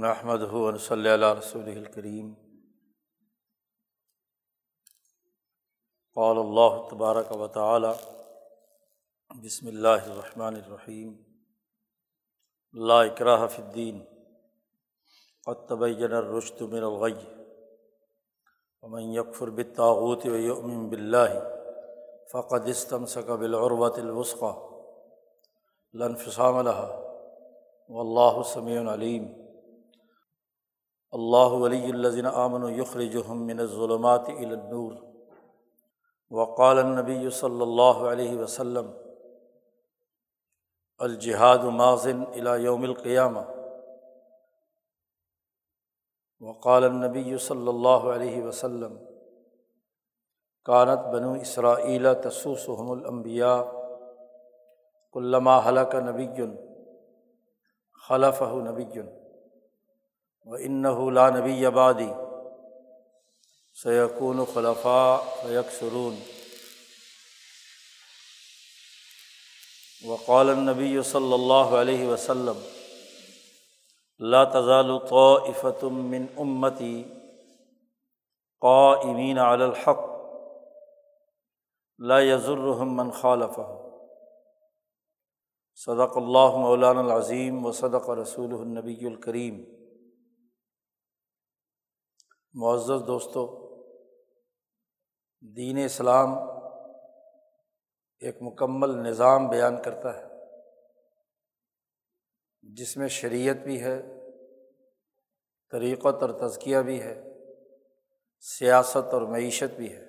نحمد ہُون صلی اللہ رسول الکریم قال اللہ تبارک و تعالی بسم اللہ الرحمن الرحیم لا اکراہ فی الدین قد تبین الرشد من الغی ومن یکفر بالطاغوت ویؤمن باللہ فقد استمسک بالعروۃ الوثقی لا لها. واللہ سمیع علیم اللہ ولی الذین آمنوا یخرجہم من الظلمات النور وقال النبی صلی اللہ علیہ وسلم، الجہاد ماضن الی یوم القیامہ۔ وقال النبی صلی اللہ علیہ وسلم، کانت بنو اسرائیل تسوسحم الانبیاء علامہ حلق نبی خلف نبی و ان لا نبی آبادی سیقون خلفاء یکسرون وقال النبی صلی اللہ علیہ وسلم لا تزال طائفة من امتی قائمین علی الحق لا یضرهم من خالفهم صدق اللہ مولانا العظیم و صدق رسول النبی الکریم معزز دوستوں دین اسلام ایک مکمل نظام بیان کرتا ہے، جس میں شریعت بھی ہے، طریقت اور تزکیہ بھی ہے، سیاست اور معیشت بھی ہے۔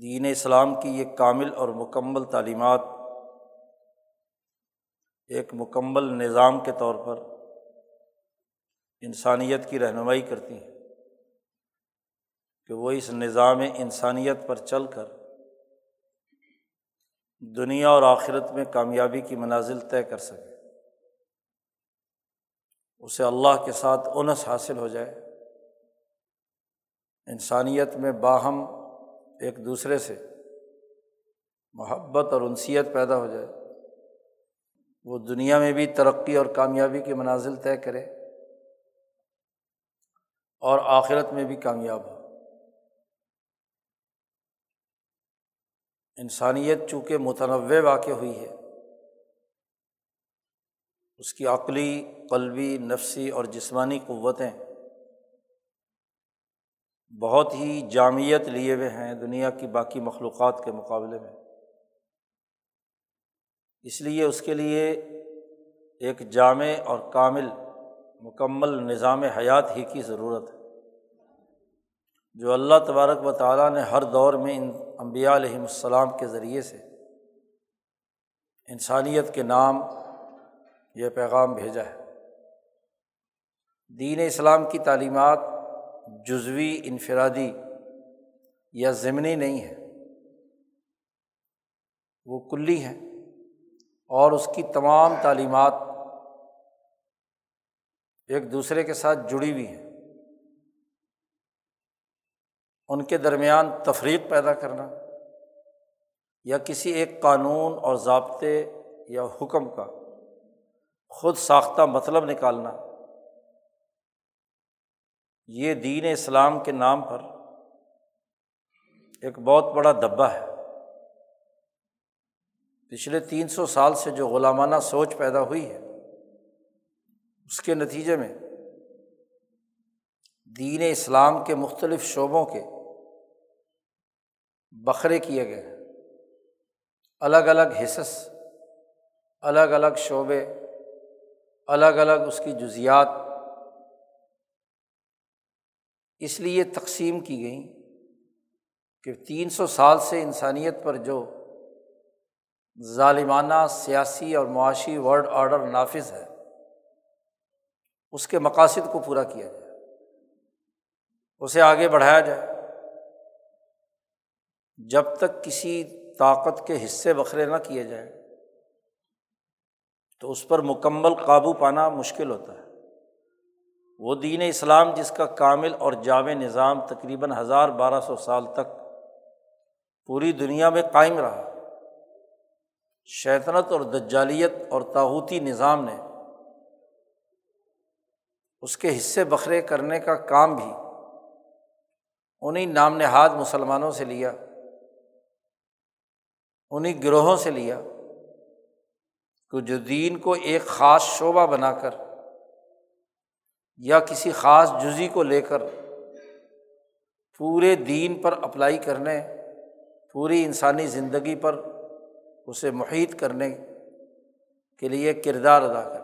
دین اسلام کی یہ کامل اور مکمل تعلیمات ایک مکمل نظام کے طور پر انسانیت کی رہنمائی کرتی ہیں کہ وہ اس نظام انسانیت پر چل کر دنیا اور آخرت میں کامیابی کی منازل طے کر سکے۔ اسے اللہ کے ساتھ انس حاصل ہو جائے۔ انسانیت میں باہم ایک دوسرے سے محبت اور انسیت پیدا ہو جائے۔ وہ دنیا میں بھی ترقی اور کامیابی کی منازل طے کرے۔ اور آخرت میں بھی کامیاب ہو۔ انسانیت چونکہ متنوع واقع ہوئی ہے، اس کی عقلی، قلبی، نفسی اور جسمانی قوتیں بہت ہی جامعت لیے ہوئے ہیں دنیا کی باقی مخلوقات کے مقابلے میں۔ اس لیے اس کے لیے ایک جامع اور کامل مکمل نظام حیات ہی کی ضرورت ہے۔ جو اللہ تبارک و تعالیٰ نے ہر دور میں ان امبیا علیہم السلام کے ذریعے سے انسانیت کے نام یہ پیغام بھیجا ہے۔ دین اسلام کی تعلیمات جزوی، انفرادی یا ضمنی نہیں ہے وہ کلی ہیں اور اس کی تمام تعلیمات ایک دوسرے کے ساتھ جڑی ہوئی ہیں۔ ان کے درمیان تفریق پیدا کرنا یا کسی ایک قانون اور ضابطے یا حکم کا خود ساختہ مطلب نکالنا، یہ دین اسلام کے نام پر ایک بہت بڑا دبا ہے۔ پچھلے تین سو سال سے جو غلامانہ سوچ پیدا ہوئی ہے اس کے نتیجے میں دین اسلام کے مختلف شعبوں کے بکھرے کیے گئے الگ الگ حصص، الگ الگ شعبے، الگ الگ اس کی جزیات۔ اس لیے تقسیم کی گئیں کہ تین سو سال سے انسانیت پر جو ظالمانہ سیاسی اور معاشی ورڈ آرڈر نافذ ہے اس کے مقاصد کو پورا کیا جائے، اسے آگے بڑھایا جائے۔ جب تک کسی طاقت کے حصے بکھرے نہ کیے جائیں، تو اس پر مکمل قابو پانا مشکل ہوتا ہے۔ وہ دین اسلام جس کا کامل اور جامع نظام تقریباً ہزار بارہ سو سال تک پوری دنیا میں قائم رہا، شیطنت اور دجالیت اور تاوتی نظام نے اس کے حصے بکھرے کرنے کا کام بھی انہیں نام نہاد مسلمانوں سے لیا انہیں گروہوں سے لیا کہ جو دین کو ایک خاص شعبہ بنا کر یا کسی خاص جزی کو لے کر پورے دین پر اپلائی کرنے، پوری انسانی زندگی پر اسے محیط کرنے کے لیے کردار ادا کر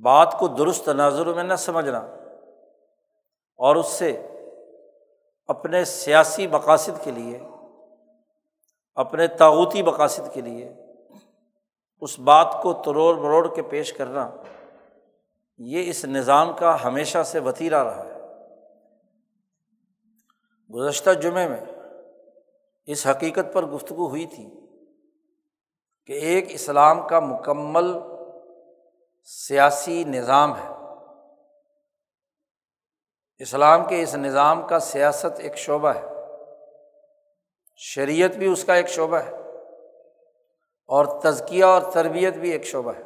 بات کو درست تناظر میں نہ سمجھنا اور اس سے اپنے سیاسی مقاصد کے لیے، اپنے تاوتی مقاصد کے لیے اس بات کو تروڑ مروڑ کے پیش کرنا، یہ اس نظام کا ہمیشہ سے وطیرہ رہا ہے۔ گزشتہ جمعے میں اس حقیقت پر گفتگو ہوئی تھی کہ ایک اسلام کا مکمل سیاسی نظام ہے۔ اسلام کے اس نظام کا سیاست ایک شعبہ ہے۔ شریعت بھی اس کا ایک شعبہ ہے۔ اور تزکیہ اور تربیت بھی ایک شعبہ ہے۔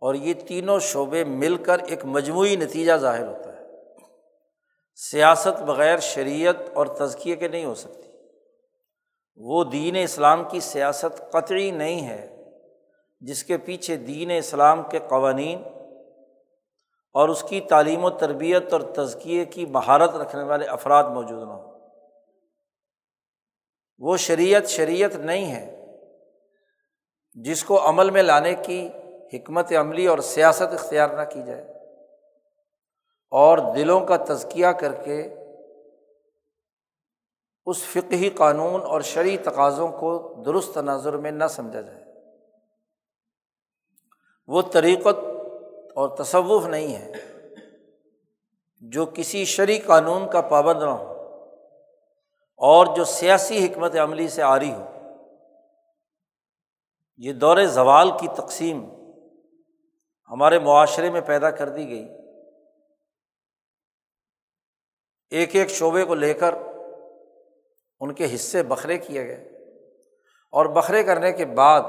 اور یہ تینوں شعبے مل کر ایک مجموعی نتیجہ ظاہر ہوتا ہے۔ سیاست بغیر شریعت اور تزکیے کے نہیں ہو سکتی۔ وہ دین اسلام کی سیاست قطعی نہیں ہے۔ جس کے پیچھے دین اسلام کے قوانین اور اس کی تعلیم و تربیت اور تزکیے کی مہارت رکھنے والے افراد موجود نہ ہوں۔ وہ شریعت شریعت نہیں ہے جس کو عمل میں لانے کی حکمت عملی اور سیاست اختیار نہ کی جائے اور دلوں کا تزکیہ کر کے اس فقہی قانون اور شرعی تقاضوں کو درست تناظر میں نہ سمجھا جائے۔ وہ طریقت اور تصوف نہیں ہے جو کسی شرعی قانون کا پابند نہ ہو اور جو سیاسی حکمت عملی سے آ رہی ہو۔ یہ دور زوال کی تقسیم ہمارے معاشرے میں پیدا کر دی گئی۔ ایک ایک شعبے کو لے کر ان کے حصے بکھرے کیے گئے اور بکھرے کرنے کے بعد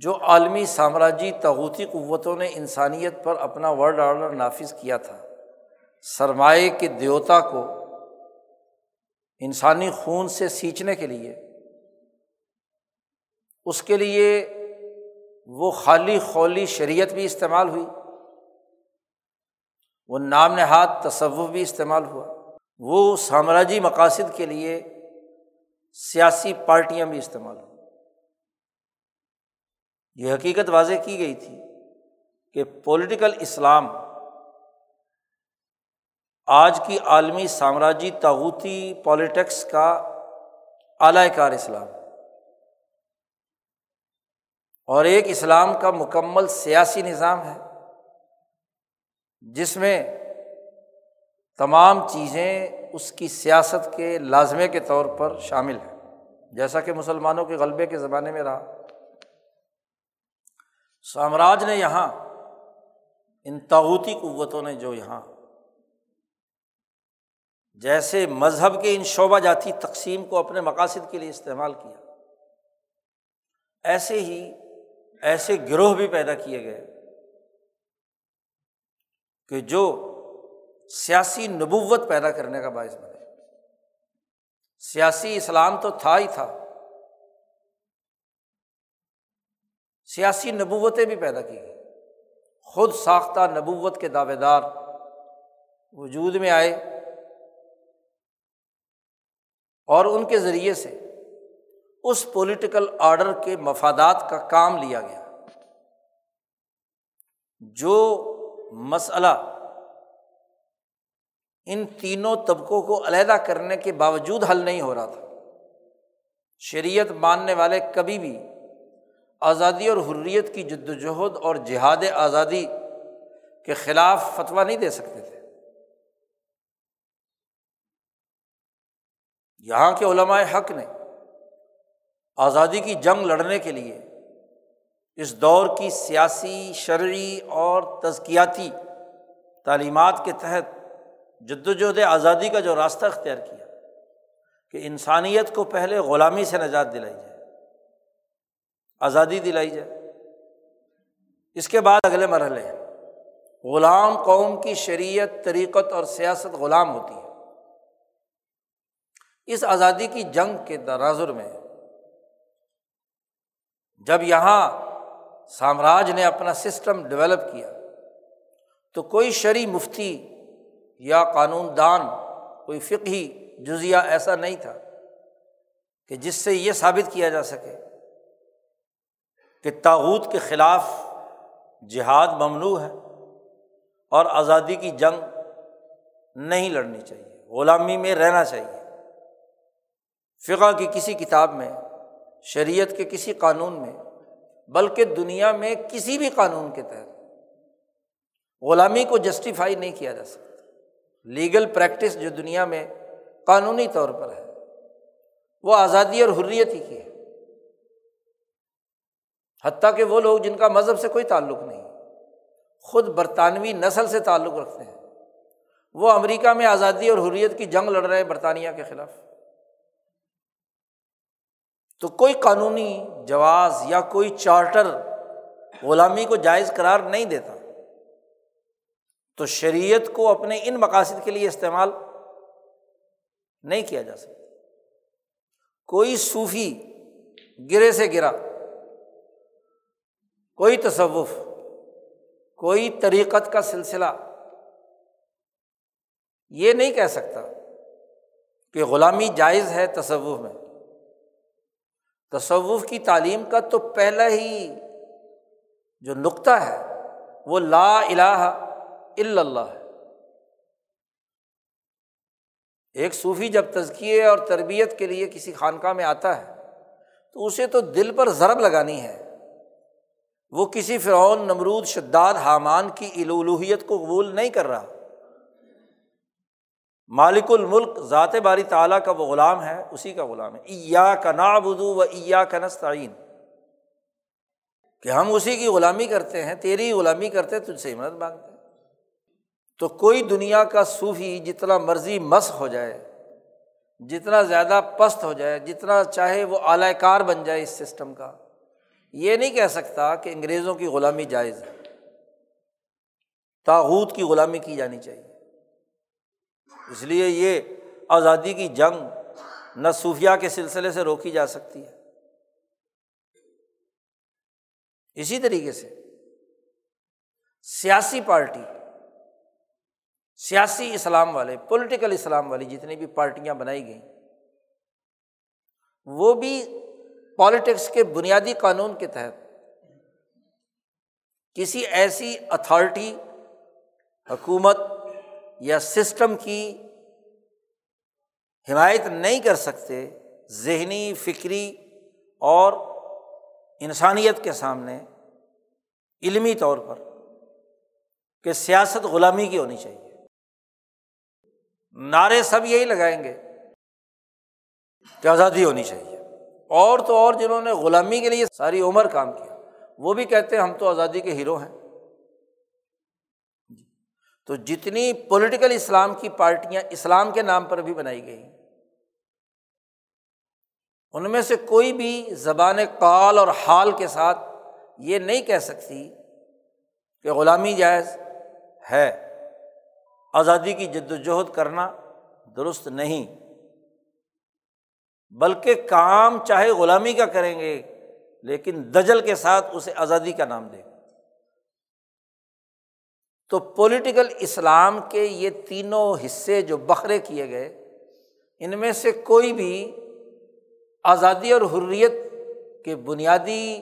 جو عالمی سامراجی تغوتی قوتوں نے انسانیت پر اپنا ورڈ آرڈر نافذ کیا تھا، سرمایہ کے دیوتا کو انسانی خون سے سینچنے کے لیے، اس کے لیے وہ خالی خولی شریعت بھی استعمال ہوئی، وہ نام نہاد تصوف بھی استعمال ہوا، وہ سامراجی مقاصد کے لیے سیاسی پارٹیاں بھی استعمال ہوئی۔ یہ حقیقت واضح کی گئی تھی کہ پولیٹیکل اسلام آج کی عالمی سامراجی تاوتی پالیٹکس کا اعلی کار اسلام اور ایک اسلام کا مکمل سیاسی نظام ہے، جس میں تمام چیزیں اس کی سیاست کے لازمے کے طور پر شامل ہیں۔ جیسا کہ مسلمانوں کے غلبے کے زمانے میں رہا۔ سامراج نے یہاں ان تاوتی قوتوں نے جو یہاں جیسے مذہب کے ان شعبہ جاتی تقسیم کو اپنے مقاصد کے لیے استعمال کیا، ایسے ہی ایسے گروہ بھی پیدا کیے گئے کہ جو سیاسی نبوت پیدا کرنے کا باعث بنے۔ سیاسی اسلام تو تھا ہی تھا۔ سیاسی نبوتیں بھی پیدا کی گئی۔ خود ساختہ نبوت کے دعوے دار وجود میں آئے اور ان کے ذریعے سے اس پولیٹیکل آرڈر کے مفادات کا کام لیا گیا۔ جو مسئلہ ان تینوں طبقوں کو علیحدہ کرنے کے باوجود حل نہیں ہو رہا تھا، شریعت ماننے والے کبھی بھی آزادی اور حریت کی جد وجہد اور جہاد آزادی کے خلاف فتویٰ نہیں دے سکتے تھے۔ یہاں کے علمائے حق نے آزادی کی جنگ لڑنے کے لیے اس دور کی سیاسی، شرعی اور تزکیاتی تعلیمات کے تحت جد وجہد آزادی کا جو راستہ اختیار کیا کہ انسانیت کو پہلے غلامی سے نجات دلائی جائے۔ آزادی دلائی جائے۔ اس کے بعد اگلے مرحلے غلام قوم کی شریعت، طریقت اور سیاست غلام ہوتی ہے۔ اس آزادی کی جنگ کے درازر میں جب یہاں سامراج نے اپنا سسٹم ڈیولپ کیا، تو کوئی شرع مفتی یا قانون دان، کوئی فقہی جزیہ ایسا نہیں تھا کہ جس سے یہ ثابت کیا جا سکے۔ کہ تاوت کے خلاف جہاد ممنوع ہے اور آزادی کی جنگ نہیں لڑنی چاہیے، غلامی میں رہنا چاہیے۔ فقہ کی کسی کتاب میں، شریعت کے کسی قانون میں، بلکہ دنیا میں کسی بھی قانون کے تحت غلامی کو جسٹیفائی نہیں کیا جا سکتا۔ لیگل پریکٹس جو دنیا میں قانونی طور پر ہے، وہ آزادی اور حریت ہی کی ہے۔ حتیٰ کہ وہ لوگ جن کا مذہب سے کوئی تعلق نہیں، خود برطانوی نسل سے تعلق رکھتے ہیں۔ وہ امریکہ میں آزادی اور حریت کی جنگ لڑ رہے ہیں برطانیہ کے خلاف۔ تو کوئی قانونی جواز یا کوئی چارٹر غلامی کو جائز قرار نہیں دیتا۔ تو شریعت کو اپنے ان مقاصد کے لیے استعمال نہیں کیا جا سکتا۔ کوئی صوفی گرے سے گرا کوئی تصوف، کوئی طریقت کا سلسلہ، یہ نہیں کہہ سکتا کہ غلامی جائز ہے تصوف میں۔ تصوف کی تعلیم کا تو پہلا ہی جو نقطہ ہے وہ لا الہ الا اللہ ہے۔ ایک صوفی جب تزکیے اور تربیت کے لیے کسی خانقاہ میں آتا ہے تو اسے تو دل پر ضرب لگانی ہے۔ وہ کسی فرعون، نمرود، شداد، حامان کی الوحیت کو قبول نہیں کر رہا۔ مالک الملک، ذات باری تعالیٰ کا وہ غلام ہے، اسی کا غلام ہے۔ ایا کا نا بدو و ایا کا نستعین۔ کہ ہم اسی کی غلامی کرتے ہیں، تیری غلامی کرتے تجھ سے مدد مانگتے ہیں۔ تو کوئی دنیا کا صوفی جتنا مرضی مس ہو جائے، جتنا زیادہ پست ہو جائے، جتنا چاہے وہ اعلی کار بن جائے اس سسٹم کا۔ یہ نہیں کہہ سکتا کہ انگریزوں کی غلامی جائز ہے۔ تاحود کی غلامی کی جانی چاہیے۔ اس لیے یہ آزادی کی جنگ نہ صوفیہ کے سلسلے سے روکی جا سکتی ہے۔ اسی طریقے سے سیاسی پارٹی، سیاسی اسلام والے پولیٹیکل اسلام والی جتنی بھی پارٹیاں بنائی گئیں، وہ بھی پالیٹکس کے بنیادی قانون کے تحت کسی ایسی اتھارٹی، حکومت یا سسٹم کی حمایت نہیں کر سکتے ذہنی، فکری اور انسانیت کے سامنے علمی طور پر کہ سیاست غلامی کی ہونی چاہیے۔ نعرے سب یہی لگائیں گے کہ آزادی ہونی چاہیے۔ اور تو اور جنہوں نے غلامی کے لیے ساری عمر کام کیا، وہ بھی کہتے ہیں ہم تو آزادی کے ہیرو ہیں۔ جی۔ تو جتنی پولیٹیکل اسلام کی پارٹیاں اسلام کے نام پر بھی بنائی گئی، ان میں سے کوئی بھی زبان کال اور حال کے ساتھ یہ نہیں کہہ سکتی کہ غلامی جائز ہے۔ آزادی کی جد وجہد کرنا درست نہیں۔ بلکہ کام چاہے غلامی کا کریں گے، لیکن دجل کے ساتھ اسے آزادی کا نام دے تو پولیٹیکل اسلام کے یہ تینوں حصے جو بکھرے کیے گئے، ان میں سے کوئی بھی آزادی اور حریت کے بنیادی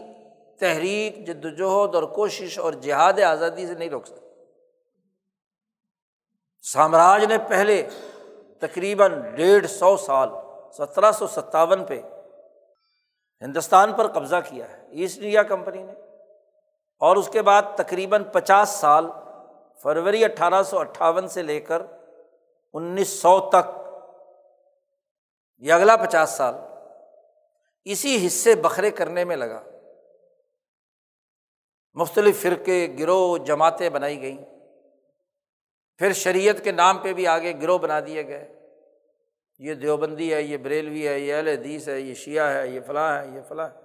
تحریک جد وجہد اور کوشش اور جہاد آزادی سے نہیں روک سکتے سامراج نے پہلے تقریباً ڈیڑھ سو سال سترہ سو ستاون پہ ہندوستان پر قبضہ کیا ہے، ایسٹ انڈیا کمپنی نے۔ اور اس کے بعد تقریباً پچاس سال فروری اٹھارہ سو اٹھاون سے لے کر انیس سو تک یہ اگلا پچاس سال اسی حصے بکھرے کرنے میں لگا۔ مختلف فرقے، گروہ، جماعتیں بنائی گئیں۔ پھر شریعت کے نام پہ بھی آگے گروہ بنا دیے گئے۔ یہ دیوبندی ہے، یہ بریلوی ہے، یہ اہل حدیث ہے، یہ شیعہ ہے، یہ فلاں ہے، یہ فلاں ہے۔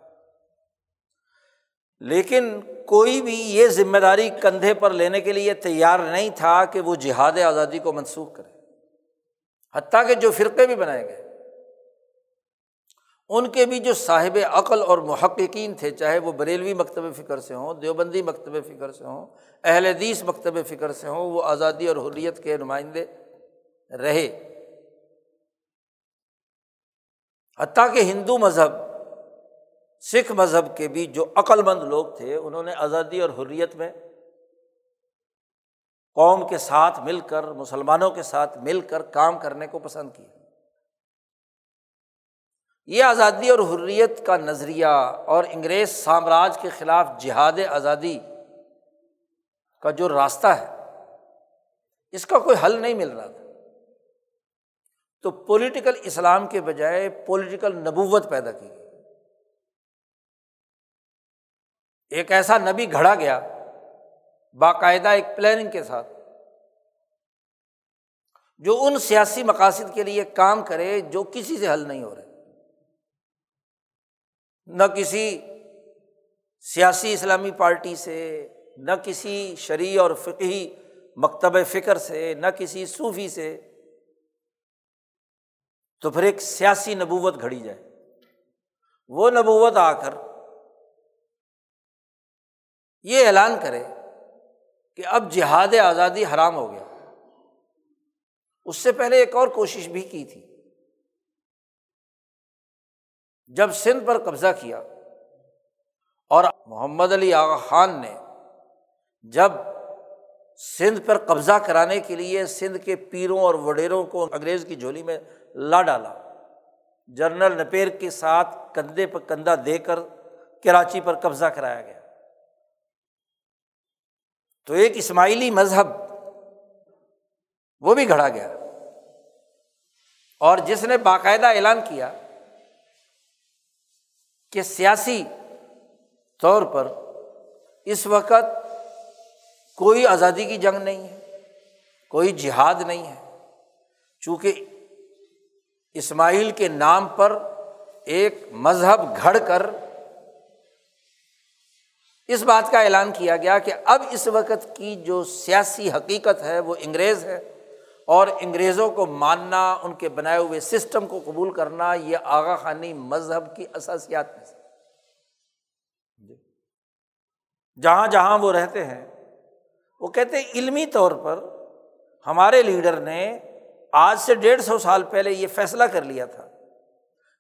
لیکن کوئی بھی یہ ذمہ داری کندھے پر لینے کے لیے تیار نہیں تھا کہ وہ جہاد آزادی کو منسوخ کرے۔ حتیٰ کہ جو فرقے بھی بنائے گئے۔ ان کے بھی جو صاحب عقل اور محققین تھے، چاہے وہ بریلوی مکتب فکر سے ہوں، دیوبندی مکتب فکر سے ہوں، اہل حدیث مکتب فکر سے ہوں، وہ آزادی اور حریت کے نمائندے رہے۔ حتیٰ کہ ہندو مذہب، سکھ مذہب کے بھی جو عقل مند لوگ تھے، انہوں نے آزادی اور حریت میں قوم کے ساتھ مل کر، مسلمانوں کے ساتھ مل کر کام کرنے کو پسند کیا یہ آزادی اور حریت کا نظریہ اور انگریز سامراج کے خلاف جہاد آزادی کا جو راستہ ہے، اس کا کوئی حل نہیں مل رہا تھا۔ تو پولیٹیکل اسلام کے بجائے پولیٹیکل نبوت پیدا کی گئی۔ ایک ایسا نبی گھڑا گیا باقاعدہ ایک پلاننگ کے ساتھ، جو ان سیاسی مقاصد کے لیے کام کرے جو کسی سے حل نہیں ہو رہے۔ نہ کسی سیاسی اسلامی پارٹی سے، نہ کسی شرعی اور فقی مکتب فکر سے، نہ کسی صوفی سے تو پھر ایک سیاسی نبوت گھڑی جائے۔ وہ نبوت آ کر یہ اعلان کرے کہ اب جہاد آزادی حرام ہو گیا۔ اس سے پہلے ایک اور کوشش بھی کی تھی۔ جب سندھ پر قبضہ کیا اور محمد علی آغا خان نے جب سندھ پر قبضہ کرانے کے لیے سندھ کے پیروں اور وڈیروں کو انگریز کی جھولی میں لا ڈالا جنرل نپیر کے ساتھ کندھے پر کندھا دے کر کراچی پر قبضہ کرایا گیا۔ تو ایک اسماعیلی مذہب، وہ بھی گھڑا گیا۔ اور جس نے باقاعدہ اعلان کیا کہ سیاسی طور پر اس وقت کوئی آزادی کی جنگ نہیں ہے، کوئی جہاد نہیں ہے۔ چونکہ اسماعیل کے نام پر ایک مذہب گھڑ کر اس بات کا اعلان کیا گیا کہ اب اس وقت کی جو سیاسی حقیقت ہے وہ انگریز ہے اور انگریزوں کو ماننا، ان کے بنائے ہوئے سسٹم کو قبول کرنا، یہ آغا خانی مذہب کی اثاسیات میں سے۔ جہاں جہاں وہ رہتے ہیں، وہ کہتے ہیں، علمی طور پر ہمارے لیڈر نے آج سے ڈیڑھ سو سال پہلے یہ فیصلہ کر لیا تھا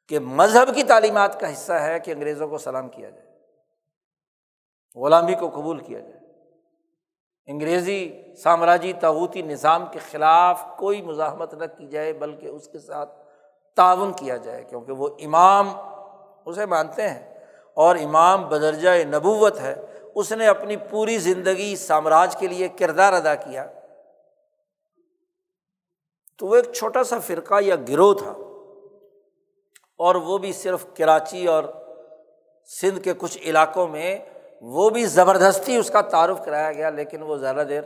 کہ مذہب کی تعلیمات کا حصہ ہے کہ انگریزوں کو سلام کیا جائے، غلامی کو قبول کیا جائے۔ انگریزی سامراجی تعوتی نظام کے خلاف کوئی مزاحمت نہ کی جائے، بلکہ اس کے ساتھ تعاون کیا جائے، کیونکہ وہ امام اسے مانتے ہیں۔ اور امام بدرجہ نبوت ہے، اس نے اپنی پوری زندگی سامراج کے لیے کردار ادا کیا۔ تو وہ ایک چھوٹا سا فرقہ یا گروہ تھا۔ اور وہ بھی صرف کراچی اور سندھ کے کچھ علاقوں میں وہ بھی زبردستی اس کا تعارف کرایا گیا، لیکن وہ زیادہ دیر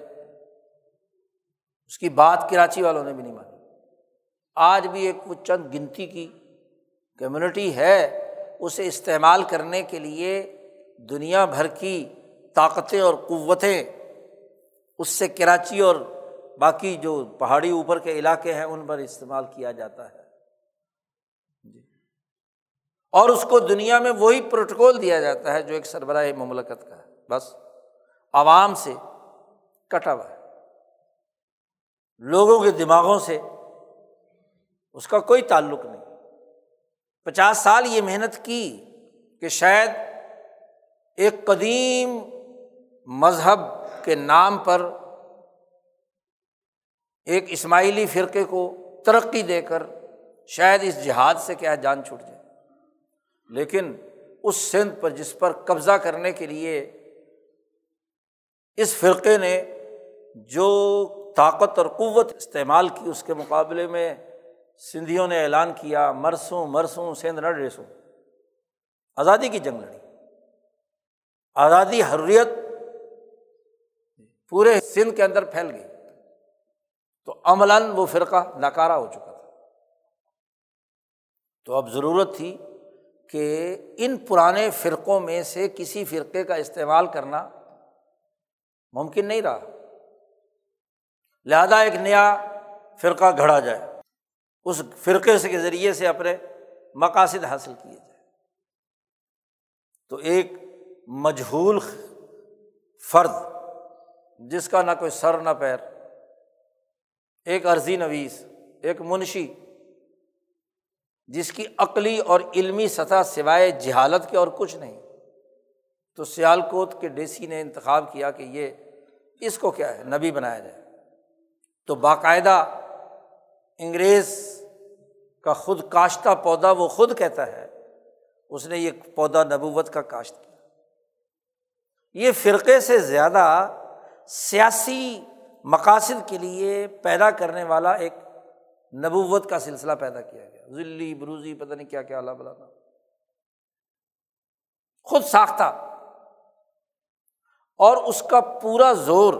اس کی بات کراچی والوں نے بھی نہیں مانی۔ آج بھی ایک وہ چند گنتی کی کمیونٹی ہے، اسے استعمال کرنے کے لیے دنیا بھر کی طاقتیں اور قوتیں اس سے کراچی اور باقی جو پہاڑی اوپر کے علاقے ہیں، ان پر استعمال کیا جاتا ہے۔ جی۔ اور اس کو دنیا میں وہی پروٹوکول دیا جاتا ہے جو ایک سربراہ مملکت کا ہے۔ بس۔ عوام سے کٹا ہوا ہے۔ لوگوں کے دماغوں سے اس کا کوئی تعلق نہیں۔ پچاس سال یہ محنت کی کہ شاید ایک قدیم مذہب کے نام پر ایک اسماعیلی فرقے کو ترقی دے کر شاید اس جہاد سے کیا جان چھوٹ جائے۔ لیکن اس سندھ پر جس پر قبضہ کرنے کے لیے اس فرقے نے جو طاقت اور قوت استعمال کی، اس کے مقابلے میں سندھیوں نے اعلان کیا، مرسوں مرسوں، سندھ نہ ریسوں آزادی کی جنگ لڑی۔ آزادی حریت پورے سندھ کے اندر پھیل گئی۔ تو عملاً وہ فرقہ ناکارہ ہو چکا تھا۔ تو اب ضرورت تھی کہ ان پرانے فرقوں میں سے کسی فرقے کا استعمال کرنا ممکن نہیں رہا۔ لہٰذا ایک نیا فرقہ گھڑا جائے۔ اس فرقے سے کے ذریعے سے اپنے مقاصد حاصل کیے جائے تو ایک مجہول فرد جس کا نہ کوئی سر نہ پیر۔ ایک عرضی نویس، ایک منشی، جس کی عقلی اور علمی سطح سوائے جہالت کے اور کچھ نہیں۔ تو سیال کوت کے ڈی نے انتخاب کیا کہ یہ، اس کو کیا ہے، نبی بنایا جائے۔ تو باقاعدہ انگریز کا خود کاشتہ پودا وہ خود کہتا ہے، اس نے یہ پودا نبوت کا کاشت کیا۔ یہ فرقے سے زیادہ سیاسی مقاصد کے لیے پیدا کرنے والا ایک نبوت کا سلسلہ پیدا کیا گیا۔ ذلی، بروزی، پتہ نہیں کیا کیا اللہ بلا خود ساختہ اور اس کا پورا زور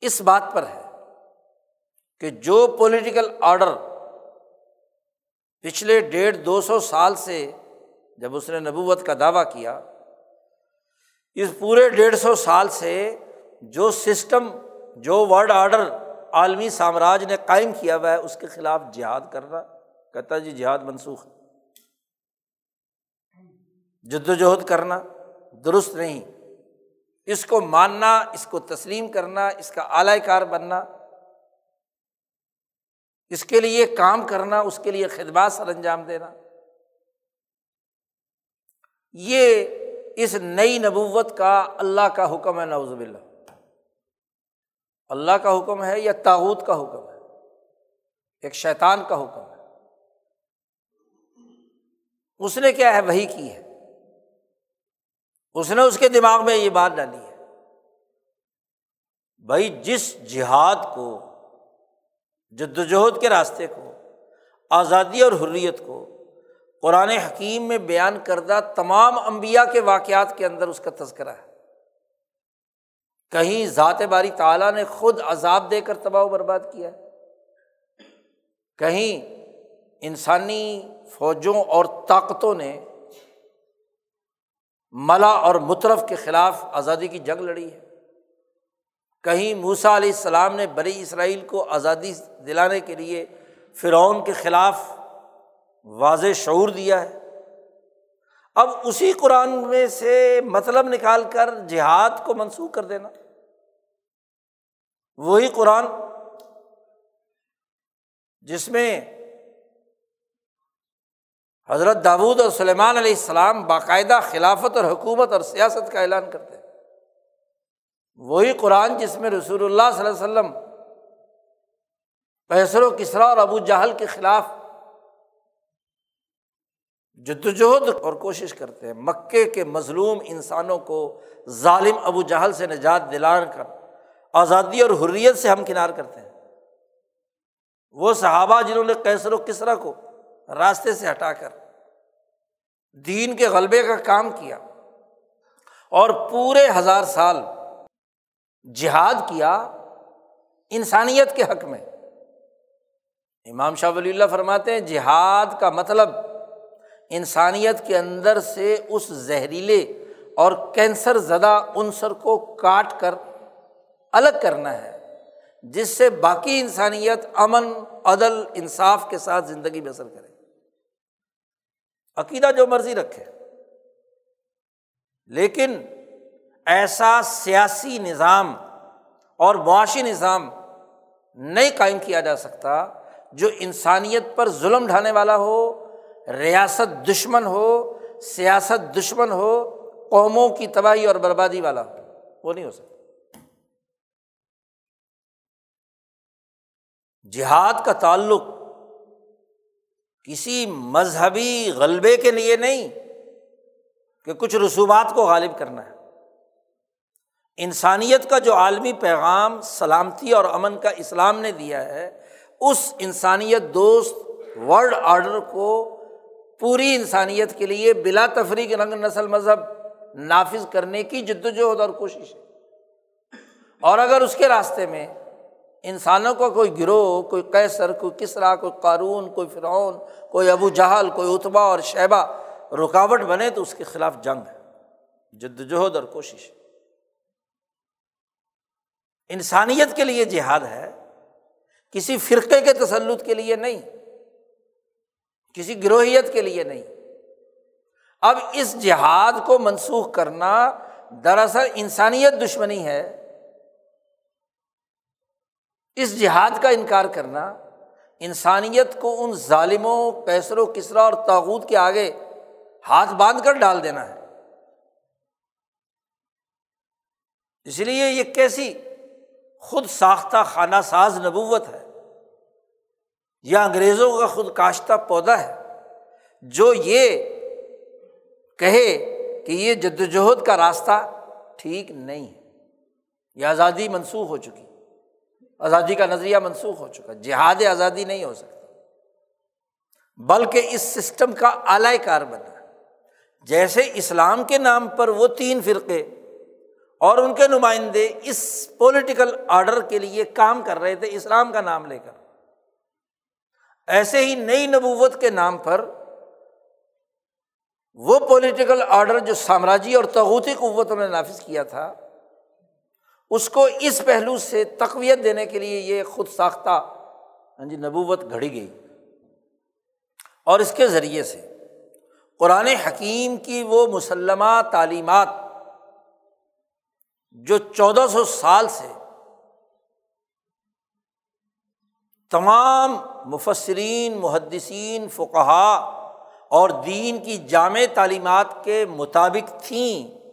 اس بات پر ہے کہ جو پولیٹیکل آرڈر پچھلے ڈیڑھ دو سو سال سے جب اس نے نبوت کا دعویٰ کیا، اس پورے ڈیڑھ سو سال سے جو سسٹم، جو ورڈ آرڈر عالمی سامراج نے قائم کیا ہوا ہے، اس کے خلاف جہاد کر رہا کہتا جی جہاد منسوخ جد وجہد کرنا درست نہیں۔ اس کو ماننا، اس کو تسلیم کرنا، اس کا اعلی کار بننا۔ اس کے لیے کام کرنا، اس کے لیے خدمات سر انجام دینا۔ یہ اس نئی نبوت کا، اللہ کا حکم ہے نوزب اللہ اللہ کا حکم ہے یا تاوت کا حکم ہے؟ ایک شیطان کا حکم ہے۔ اس نے کیا ہے؟ وہی کی ہے۔ اس نے اس کے دماغ میں یہ بات ڈالی ہے۔ بھائی، جس جہاد کو جد وجہد کے راستے کو، آزادی اور حریت کو قرآن حکیم میں بیان کردہ تمام انبیاء کے واقعات کے اندر اس کا تذکرہ ہے۔ کہیں ذات باری تعالیٰ نے خود عذاب دے کر تباہ و برباد کیا ہے؟ کہیں انسانی فوجوں اور طاقتوں نے ملا اور مترف کے خلاف آزادی کی جنگ لڑی ہے؟ کہیں موسا علیہ السلام نے بری اسرائیل کو آزادی دلانے کے لیے فرعون کے خلاف واضح شعور دیا ہے؟ اب اسی قرآن میں سے مطلب نکال کر جہاد کو منسوخ کر دینا۔ وہی قرآن جس میں حضرت داود اور سلیمان علیہ السلام باقاعدہ خلافت اور حکومت اور سیاست کا اعلان کرتے ہیں۔ وہی قرآن جس میں رسول اللہ صلی اللہ علیہ وسلم پیسر و کسرا اور ابو جہل کے خلاف جدوجہد اور کوشش کرتے ہیں۔ مکے کے مظلوم انسانوں کو ظالم ابو جہل سے نجات دلان کر۔ آزادی اور حریت سے ہم کنار کرتے ہیں۔ وہ صحابہ جنہوں نے کیسر و کسرا کو راستے سے ہٹا کر دین کے غلبے کا کام کیا اور پورے ہزار سال جہاد کیا انسانیت کے حق میں۔ امام شاہ ولی اللہ فرماتے ہیں، جہاد کا مطلب انسانیت کے اندر سے اس زہریلے اور کینسر زدہ عنصر کو کاٹ کر الگ کرنا ہے، جس سے باقی انسانیت امن، عدل، انصاف کے ساتھ زندگی بسر کرے۔ عقیدہ جو مرضی رکھے۔ لیکن ایسا سیاسی نظام اور معاشی نظام نہیں قائم کیا جا سکتا جو انسانیت پر ظلم ڈھانے والا ہو، ریاست دشمن ہو، سیاست دشمن ہو، قوموں کی تباہی اور بربادی والا ہو۔ وہ نہیں ہو سکتا۔ جہاد کا تعلق کسی مذہبی غلبے کے لیے نہیں، کہ کچھ رسومات کو غالب کرنا ہے۔ انسانیت کا جو عالمی پیغام سلامتی اور امن کا اسلام نے دیا ہے، اس انسانیت دوست ورلڈ آرڈر کو پوری انسانیت کے لیے بلا تفریق رنگ نسل مذہب نافذ کرنے کی جد وجہد اور کوشش ہے۔ اور اگر اس کے راستے میں انسانوں کا کوئی گروہ، کوئی کیسر کوئی کسرا، کوئی قارون، کوئی فرعون، کوئی ابو جہل، کوئی اتبا اور شیبہ رکاوٹ بنے تو اس کے خلاف جنگ ہے جدوجہد اور کوشش۔ انسانیت کے لیے جہاد ہے، کسی فرقے کے تسلط کے لیے نہیں، کسی گروہیت کے لیے نہیں۔ اب اس جہاد کو منسوخ کرنا دراصل انسانیت دشمنی ہے۔ اس جہاد کا انکار کرنا، انسانیت کو ان ظالموں کیسر و کسرا اور تاغت کے آگے ہاتھ باندھ کر ڈال دینا ہے۔ اس لیے یہ کیسی خود ساختہ خانہ ساز نبوت ہے۔ یا انگریزوں کا خود کاشتہ پودا ہے۔ جو یہ کہے کہ یہ جد وجہد کا راستہ ٹھیک نہیں ہے، یہ آزادی منسوخ ہو چکی۔ آزادی کا نظریہ منسوخ ہو چکا جہاد آزادی نہیں ہو سکتا۔ بلکہ اس سسٹم کا اعلی کار بنا۔ جیسے اسلام کے نام پر وہ تین فرقے اور ان کے نمائندے اس پولیٹیکل آرڈر کے لیے کام کر رہے تھے، اسلام کا نام لے کر۔ ایسے ہی نئی نبوت کے نام پر وہ پولیٹیکل آرڈر جو سامراجی اور تغوتی قوتوں نے نافذ کیا تھا اس کو اس پہلو سے تقویت دینے کے لیے یہ خود ساختہ ہاں جی نبوت گھڑی گئی۔ اور اس کے ذریعے سے قرآن حکیم کی وہ مسلمہ تعلیمات جو چودہ سو سال سے تمام مفسرین، محدثین فقہا اور دین کی جامع تعلیمات کے مطابق تھیں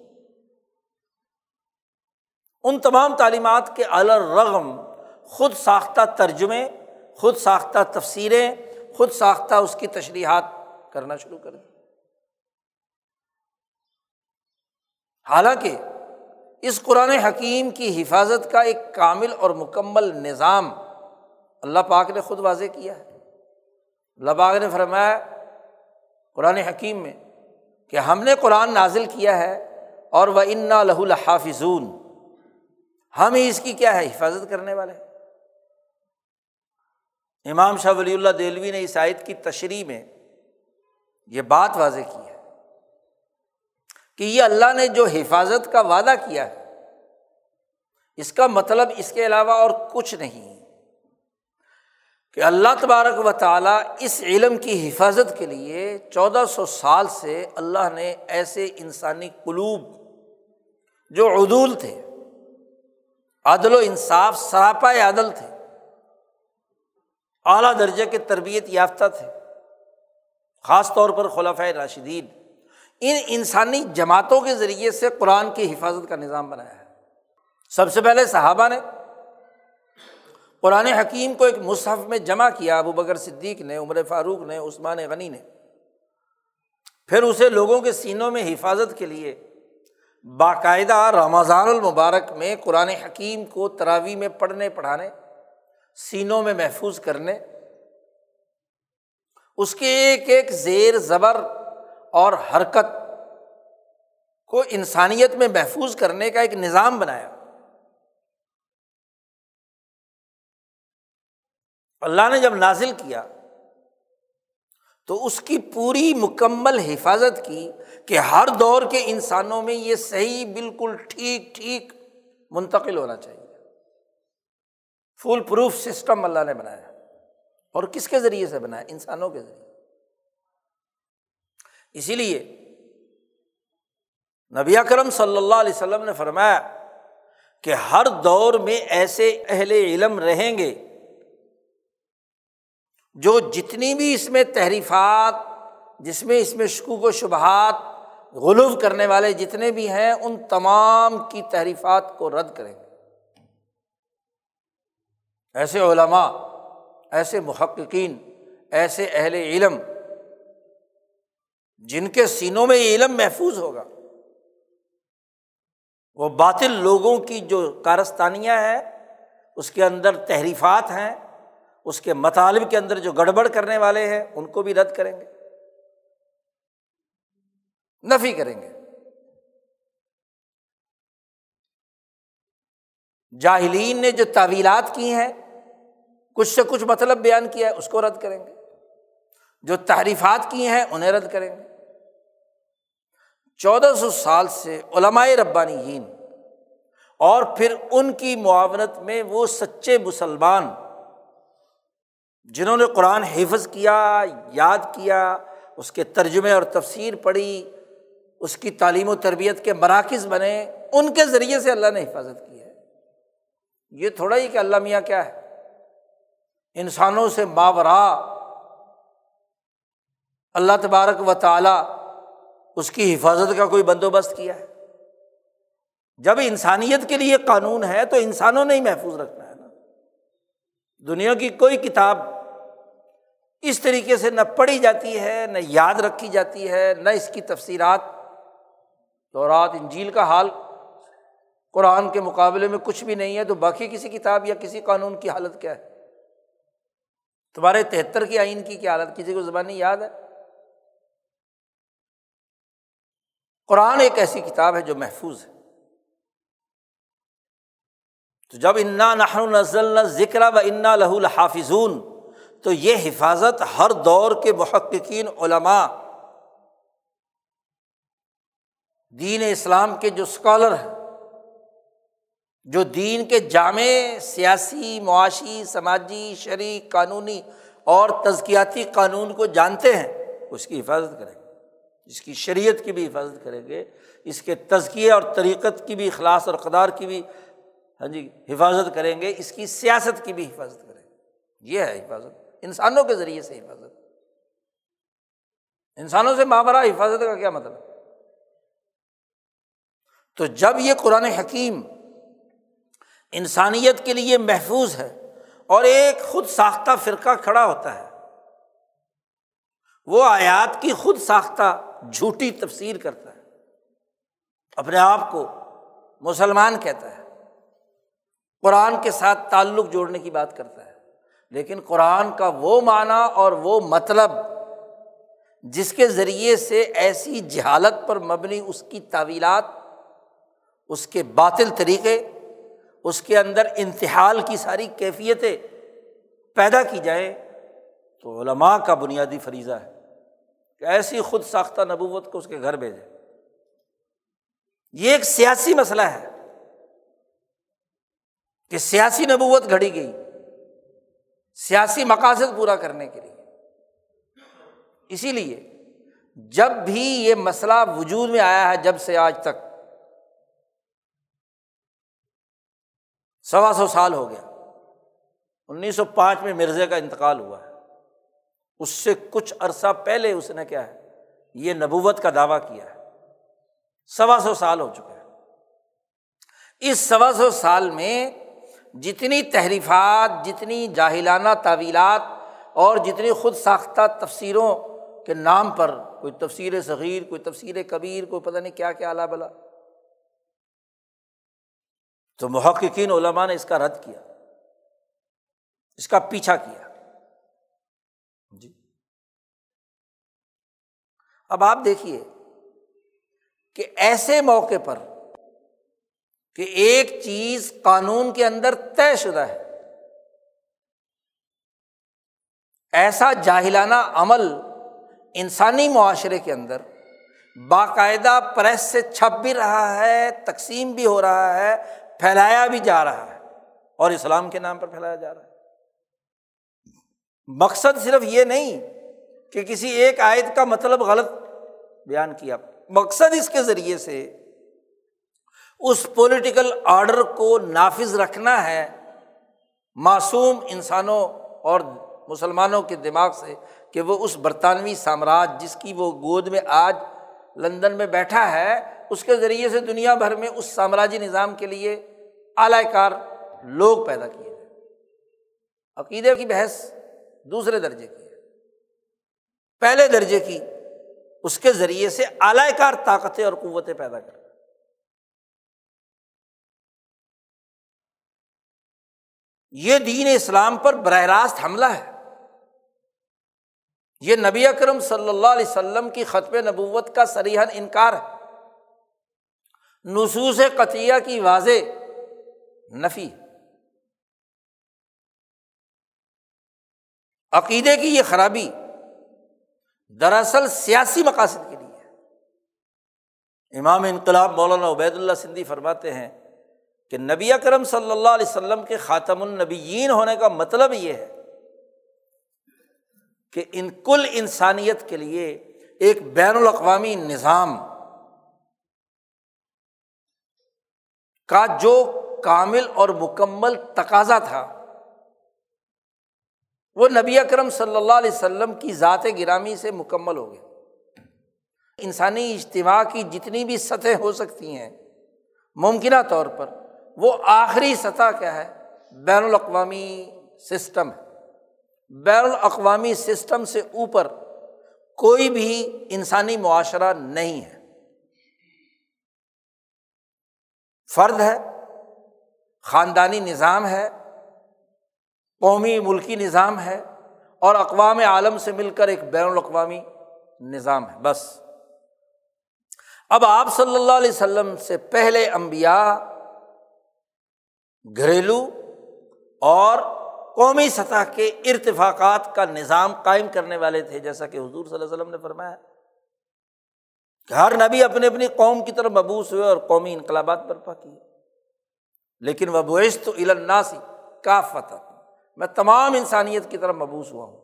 ان تمام تعلیمات کے الرغم خود ساختہ ترجمے، خود ساختہ تفسیریں، خود ساختہ اس کی تشریحات کرنا شروع کر دی۔ حالانکہ اس قرآن حکیم کی حفاظت کا ایک کامل اور مکمل نظام اللہ پاک نے خود واضح کیا ہے۔ اللہ پاک نے فرمایا قرآن حکیم میں کہ ہم نے قرآن نازل کیا ہے اور وہ انا لہ الحافظون ہم ہی اس کی کیا ہے حفاظت کرنے والے؟ امام شاہ ولی اللہ دہلوی نے اس آیت کی تشریح میں یہ بات واضح کی ہے کہ یہ اللہ نے جو حفاظت کا وعدہ کیا ہے، اس کا مطلب اس کے علاوہ اور کچھ نہیں۔ کہ اللہ تبارک و تعالیٰ اس علم کی حفاظت کے لیے چودہ سو سال سے اللہ نے ایسے انسانی قلوب جو عدول تھے عدل و انصاف سراپا عدل تھے۔ اعلیٰ درجے کے تربیت یافتہ تھے۔ خاص طور پر خلافۂ راشدین۔ ان انسانی جماعتوں کے ذریعے سے قرآن کی حفاظت کا نظام بنایا ہے۔ سب سے پہلے صحابہ نے قرآن حکیم کو ایک مصحف میں جمع کیا۔ ابو بکر صدیق نے، عمر فاروق نے، عثمان غنی نے۔ پھر اسے لوگوں کے سینوں میں حفاظت کے لیے باقاعدہ رمضان المبارک میں قرآن حکیم کو تراوی میں پڑھنے، پڑھانے، سینوں میں محفوظ کرنے، اس کے ایک ایک زیر زبر اور حرکت کو انسانیت میں محفوظ کرنے کا ایک نظام بنایا۔ اللہ نے جب نازل کیا تو اس کی پوری مکمل حفاظت کی کہ ہر دور کے انسانوں میں یہ صحیح بالکل ٹھیک ٹھیک منتقل ہونا چاہیے۔ فل پروف سسٹم اللہ نے بنایا۔ اور کس کے ذریعے سے بنایا؟ انسانوں کے ذریعے۔ اسی لیے نبی کرم صلی اللہ علیہ وسلم نے فرمایا کہ ہر دور میں ایسے اہل علم رہیں گے جو جتنی بھی اس میں تحریفات، جس میں اس میں شکوک و شبہات غلوف کرنے والے جتنے بھی ہیں، ان تمام کی تحریفات کو رد کریں گے۔ ایسے علماء، ایسے محققین، ایسے اہل علم، جن کے سینوں میں یہ علم محفوظ ہوگا، وہ باطل لوگوں کی جو کارستانیاں ہیں، اس کے اندر تحریفات ہیں اس کے مطالب کے اندر جو گڑبڑ کرنے والے ہیں، ان کو بھی رد کریں گے۔ نفی کریں گے۔ جاہلین نے جو تعویلات کی ہیں، کچھ سے کچھ مطلب بیان کیا ہے، اس کو رد کریں گے۔ جو تعریفات کی ہیں، انہیں رد کریں گے۔ چودہ سو سال سے علمائے ربانی اور پھر ان کی معاونت میں وہ سچے مسلمان جنہوں نے قرآن حفظ کیا، یاد کیا، اس کے ترجمے اور تفسیر پڑھی، اس کی تعلیم و تربیت کے مراکز بنے، ان کے ذریعے سے اللہ نے حفاظت کی ہے۔ یہ تھوڑا ہی کہ اللہ میاں کیا ہے؟ انسانوں سے ماورا۔ اللہ تبارک و تعالیٰ اس کی حفاظت کا کوئی بندوبست کیا ہے۔ جب انسانیت کے لیے قانون ہے تو انسانوں نے ہی محفوظ رکھنا دنیا کی کوئی کتاب اس طریقے سے نہ پڑھی جاتی ہے، نہ یاد رکھی جاتی ہے، نہ اس کی تفصیلات تو رات انجیل کا حال قرآن کے مقابلے میں کچھ بھی نہیں ہے تو باقی کسی کتاب یا کسی قانون کی حالت کیا ہے؟ تمہارے تہتر کی آئین کی کیا حالت؟ کسی کو زبانی یاد ہے؟ قرآن ایک ایسی کتاب ہے جو محفوظ ہے۔ تو جب انا نحن نزل ذکر و انا لہ الحافظون تو یہ حفاظت ہر دور کے محققین، علماء، دین اسلام کے جو اسکالر ہیں، جو دین کے جامع سیاسی، معاشی، سماجی، شرعی، قانونی اور تزکیاتی قانون کو جانتے ہیں، اس کی حفاظت کریں گے۔ اس کی شریعت کی بھی حفاظت کریں گے، اس کے تزکیے اور طریقت کی بھی اخلاص اور قدار کی بھی ہاں جی حفاظت کریں گے، اس کی سیاست کی بھی حفاظت کریں گے۔ یہ ہے حفاظت۔ انسانوں کے ذریعے سے حفاظت۔ انسانوں سے مابرا حفاظت کا کیا مطلب تو جب یہ قرآن حکیم انسانیت کے لیے محفوظ ہے اور ایک خود ساختہ فرقہ کھڑا ہوتا ہے، وہ آیات کی خود ساختہ جھوٹی تفسیر کرتا ہے، اپنے آپ کو مسلمان کہتا ہے۔ قرآن کے ساتھ تعلق جوڑنے کی بات کرتا ہے۔ لیکن قرآن کا وہ معنی اور وہ مطلب جس کے ذریعے سے ایسی جہالت پر مبنی اس کی تعویلات، اس کے باطل طریقے، اس کے اندر انتحال کی ساری کیفیتیں پیدا کی جائیں تو علماء کا بنیادی فریضہ ہے کہ ایسی خود ساختہ نبوت کو اس کے گھر بھیجے یہ ایک سیاسی مسئلہ ہے۔ کہ سیاسی نبوت گھڑی گئی، سیاسی مقاصد پورا کرنے کے لیے۔ اسی لیے جب بھی یہ مسئلہ وجود میں آیا ہے، جب سے آج تک، سوا سو سال ہو گیا۔ انیس سو پانچ میں مرزے کا انتقال ہوا ہے۔ اس سے کچھ عرصہ پہلے اس نے کیا ہے، یہ نبوت کا دعویٰ کیا ہے۔ سوا سو سال ہو چکے ہیں۔ اس سوا سو سال میں جتنی تحریفات، جتنی جاہلانہ تعویلات اور جتنی خود ساختہ تفسیروں کے نام پر، کوئی تفسیر صغیر، کوئی تفسیر کبیر، کوئی پتہ نہیں کیا کیا اعلیٰ بلا۔ تو محققین علماء نے اس کا رد کیا، اس کا پیچھا کیا۔ جی۔ اب آپ دیکھیے کہ ایسے موقع پر کہ ایک چیز قانون کے اندر طے شدہ ہے۔ ایسا جاہلانہ عمل انسانی معاشرے کے اندر باقاعدہ پریس سے چھپ بھی رہا ہے، تقسیم بھی ہو رہا ہے، پھیلایا بھی جا رہا ہے اور اسلام کے نام پر پھیلایا جا رہا ہے۔ مقصد صرف یہ نہیں کہ کسی ایک آیت کا مطلب غلط بیان کیا، مقصد اس کے ذریعے سے اس پولیٹیکل آرڈر کو نافذ رکھنا ہے معصوم انسانوں اور مسلمانوں کے دماغ سے کہ وہ اس برطانوی سامراج جس کی وہ گود میں آج لندن میں بیٹھا ہے، اس کے ذریعے سے دنیا بھر میں اس سامراجی نظام کے لیے اعلی کار لوگ پیدا کیے جائیں عقیدے کی بحث دوسرے درجے کی ہے۔ پہلے درجے کی اس کے ذریعے سے اعلی کار طاقتیں اور قوتیں پیدا کر یہ دین اسلام پر براہ راست حملہ ہے۔ یہ نبی اکرم صلی اللہ علیہ وسلم کی خطب نبوت کا سریحن انکار ہے۔ نصوص قطعیہ کی واضح نفی۔ عقیدے کی یہ خرابی دراصل سیاسی مقاصد کے لیے امام انقلاب مولانا عبید اللہ سندھی فرماتے ہیں کہ نبی اکرم صلی اللہ علیہ وسلم کے خاتم النبیین ہونے کا مطلب یہ ہے کہ ان کل انسانیت کے لیے ایک بین الاقوامی نظام کا جو کامل اور مکمل تقاضا تھا، وہ نبی اکرم صلی اللہ علیہ وسلم کی ذات گرامی سے مکمل ہو گیا۔ انسانی اجتماع کی جتنی بھی سطح ہو سکتی ہیں، ممکنہ طور پر وہ آخری سطح کیا ہے؟ بین الاقوامی سسٹم ہے۔ بین الاقوامی سسٹم سے اوپر کوئی بھی انسانی معاشرہ نہیں ہے۔ فرد ہے، خاندانی نظام ہے، قومی ملکی نظام ہے اور اقوام عالم سے مل کر ایک بین الاقوامی نظام ہے، بس۔ اب آپ صلی اللہ علیہ وسلم سے پہلے امبیا گھریلو اور قومی سطح کے ارتفاقات کا نظام قائم کرنے والے تھے، جیسا کہ حضور صلی اللہ علیہ وسلم نے فرمایا۔ کہ ہر نبی اپنی اپنی قوم کی طرف مبوس ہوئے اور قومی انقلابات برپا کیے۔ لیکن وہ تو الناسی کا فتح میں تمام انسانیت کی طرف مبوس ہوا ہوں۔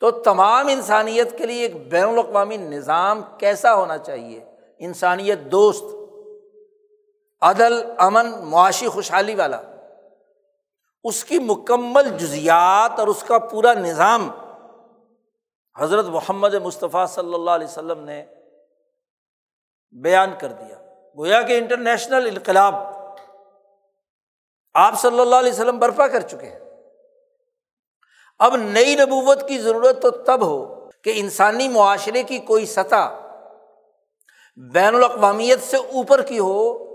تو تمام انسانیت کے لیے ایک بین الاقوامی نظام کیسا ہونا چاہیے؟ انسانیت دوست۔ عدل، امن، معاشی، خوشحالی والا۔ اس کی مکمل جزیات اور اس کا پورا نظام حضرت محمد مصطفیٰ صلی اللہ علیہ وسلم نے بیان کر دیا۔ گویا کہ انٹرنیشنل انقلاب آپ صلی اللہ علیہ وسلم برپا کر چکے ہیں۔ اب نئی نبوت کی ضرورت تو تب ہو کہ انسانی معاشرے کی کوئی سطح بین الاقوامیت سے اوپر کی ہو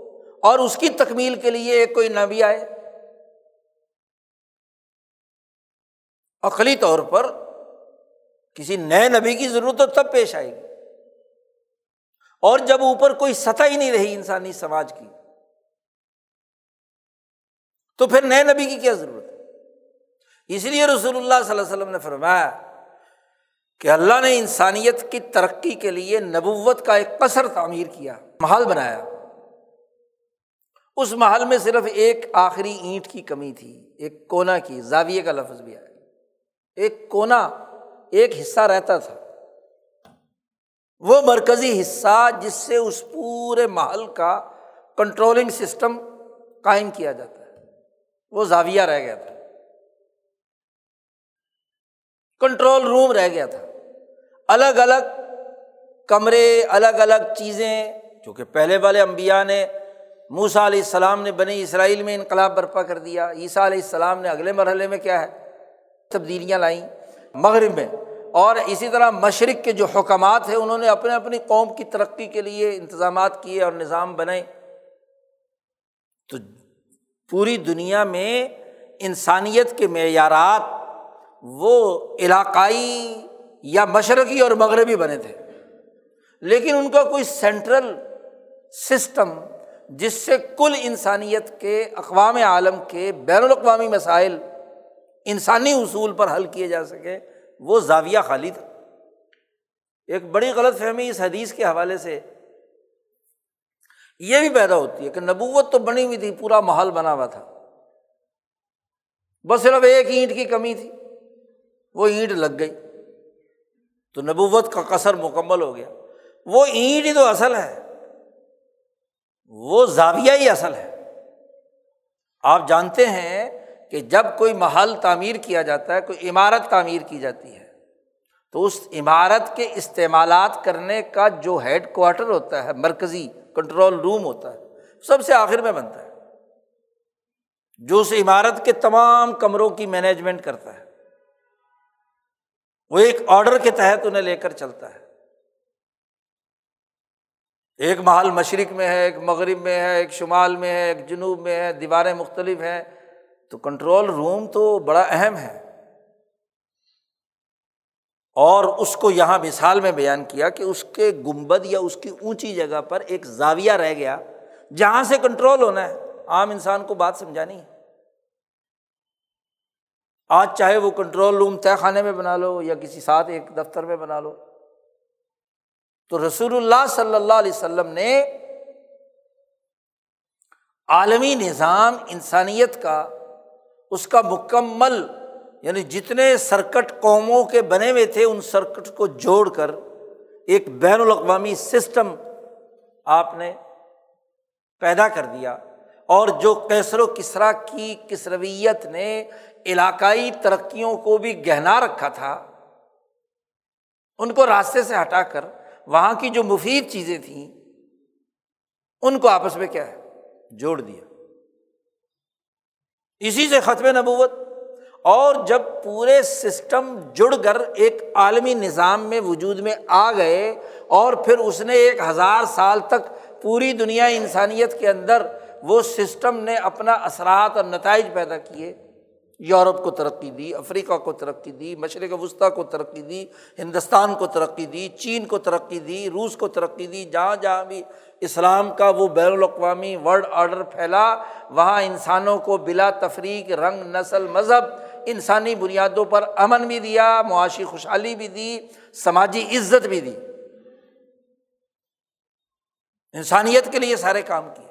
اور اس کی تکمیل کے لیے ایک کوئی نبی آئے۔ عقلی طور پر کسی نئے نبی کی ضرورت تو تب پیش آئے گی۔ اور جب اوپر کوئی سطح ہی نہیں رہی انسانی سماج کی، تو پھر نئے نبی کی کیا ضرورت ہے؟ اس لیے رسول اللہ صلی اللہ علیہ وسلم نے فرمایا کہ اللہ نے انسانیت کی ترقی کے لیے نبوت کا ایک قصر تعمیر کیا، محل بنایا۔ اس محل میں صرف ایک آخری اینٹ کی کمی تھی، ایک کونا کی، زاویے کا لفظ بھی آیا ایک کونا ایک حصہ رہتا تھا۔ وہ مرکزی حصہ جس سے اس پورے محل کا کنٹرولنگ سسٹم قائم کیا جاتا ہے۔ وہ زاویہ رہ گیا تھا۔ کنٹرول روم رہ گیا تھا۔ الگ الگ کمرے، الگ الگ چیزیں کیونکہ پہلے والے امبیا نے موسا علیہ السلام نے بنی اسرائیل میں انقلاب برپا کر دیا۔ عیسیٰ علیہ السلام نے اگلے مرحلے میں کیا ہے؟ تبدیلیاں لائیں مغرب میں۔ اور اسی طرح مشرق کے جو حکمات ہیں، انہوں نے اپنے اپنی قوم کی ترقی کے لیے انتظامات کیے اور نظام بنائے۔ تو پوری دنیا میں انسانیت کے معیارات وہ علاقائی یا مشرقی اور مغربی بنے تھے۔ لیکن ان کا کوئی سینٹرل سسٹم جس سے کل انسانیت کے اقوام عالم کے بین الاقوامی مسائل انسانی اصول پر حل کیے جا سکے وہ زاویہ خالی تھا۔ ایک بڑی غلط فہمی اس حدیث کے حوالے سے یہ بھی پیدا ہوتی ہے کہ نبوت تو بنی ہوئی تھی، پورا ماحول بنا ہوا تھا۔ بس صرف ایک اینٹ کی کمی تھی، وہ اینٹ لگ گئی۔ تو نبوت کا کثر مکمل ہو گیا۔ وہ اینٹ ہی تو اصل ہے۔ وہ زاویہ ہی اصل ہے۔ آپ جانتے ہیں کہ جب کوئی محل تعمیر کیا جاتا ہے، کوئی عمارت تعمیر کی جاتی ہے، تو اس عمارت کے استعمالات کرنے کا جو ہیڈ کوارٹر ہوتا ہے، مرکزی کنٹرول روم ہوتا ہے، سب سے آخر میں بنتا ہے۔ جو اس عمارت کے تمام کمروں کی مینجمنٹ کرتا ہے، وہ ایک آڈر کے تحت انہیں لے کر چلتا ہے۔ ایک محل مشرق میں ہے، ایک مغرب میں ہے، ایک شمال میں ہے، ایک جنوب میں ہے، دیواریں مختلف ہیں۔ تو کنٹرول روم تو بڑا اہم ہے۔ اور اس کو یہاں مثال میں بیان کیا کہ اس کے گنبد یا اس کی اونچی جگہ پر ایک زاویہ رہ گیا جہاں سے کنٹرول ہونا ہے۔ عام انسان کو بات سمجھانی ہے۔ آج چاہے وہ کنٹرول روم طے خانے میں بنا لو یا کسی ساتھ ایک دفتر میں بنا لو۔ تو رسول اللہ صلی اللہ علیہ وسلم نے عالمی نظام انسانیت کا، اس کا مکمل یعنی جتنے سرکٹ قوموں کے بنے ہوئے تھے، ان سرکٹ کو جوڑ کر ایک بین الاقوامی سسٹم آپ نے پیدا کر دیا۔ اور جو کیسر و کسرا کی کسرویت نے علاقائی ترقیوں کو بھی گہنا رکھا تھا، ان کو راستے سے ہٹا کر وہاں کی جو مفید چیزیں تھیں، ان کو آپس میں کیا ہے؟ جوڑ دیا۔ اسی سے ختم نبوت، اور جب پورے سسٹم جڑ کر ایک عالمی نظام میں وجود میں آ گئے، اور پھر اس نے ایک ہزار سال تک پوری دنیا انسانیت کے اندر وہ سسٹم نے اپنا اثرات اور نتائج پیدا کیے یورپ کو ترقی دی، افریقہ کو ترقی دی، مشرق وسطیٰ کو ترقی دی، ہندوستان کو ترقی دی، چین کو ترقی دی، روس کو ترقی دی، جہاں جہاں بھی اسلام کا وہ بین الاقوامی ورلڈ آرڈر پھیلا، وہاں انسانوں کو بلا تفریق، رنگ، نسل، مذہب، انسانی بنیادوں پر امن بھی دیا، معاشی خوشحالی بھی دی، سماجی عزت بھی دی۔ انسانیت کے لیے سارے کام کیے۔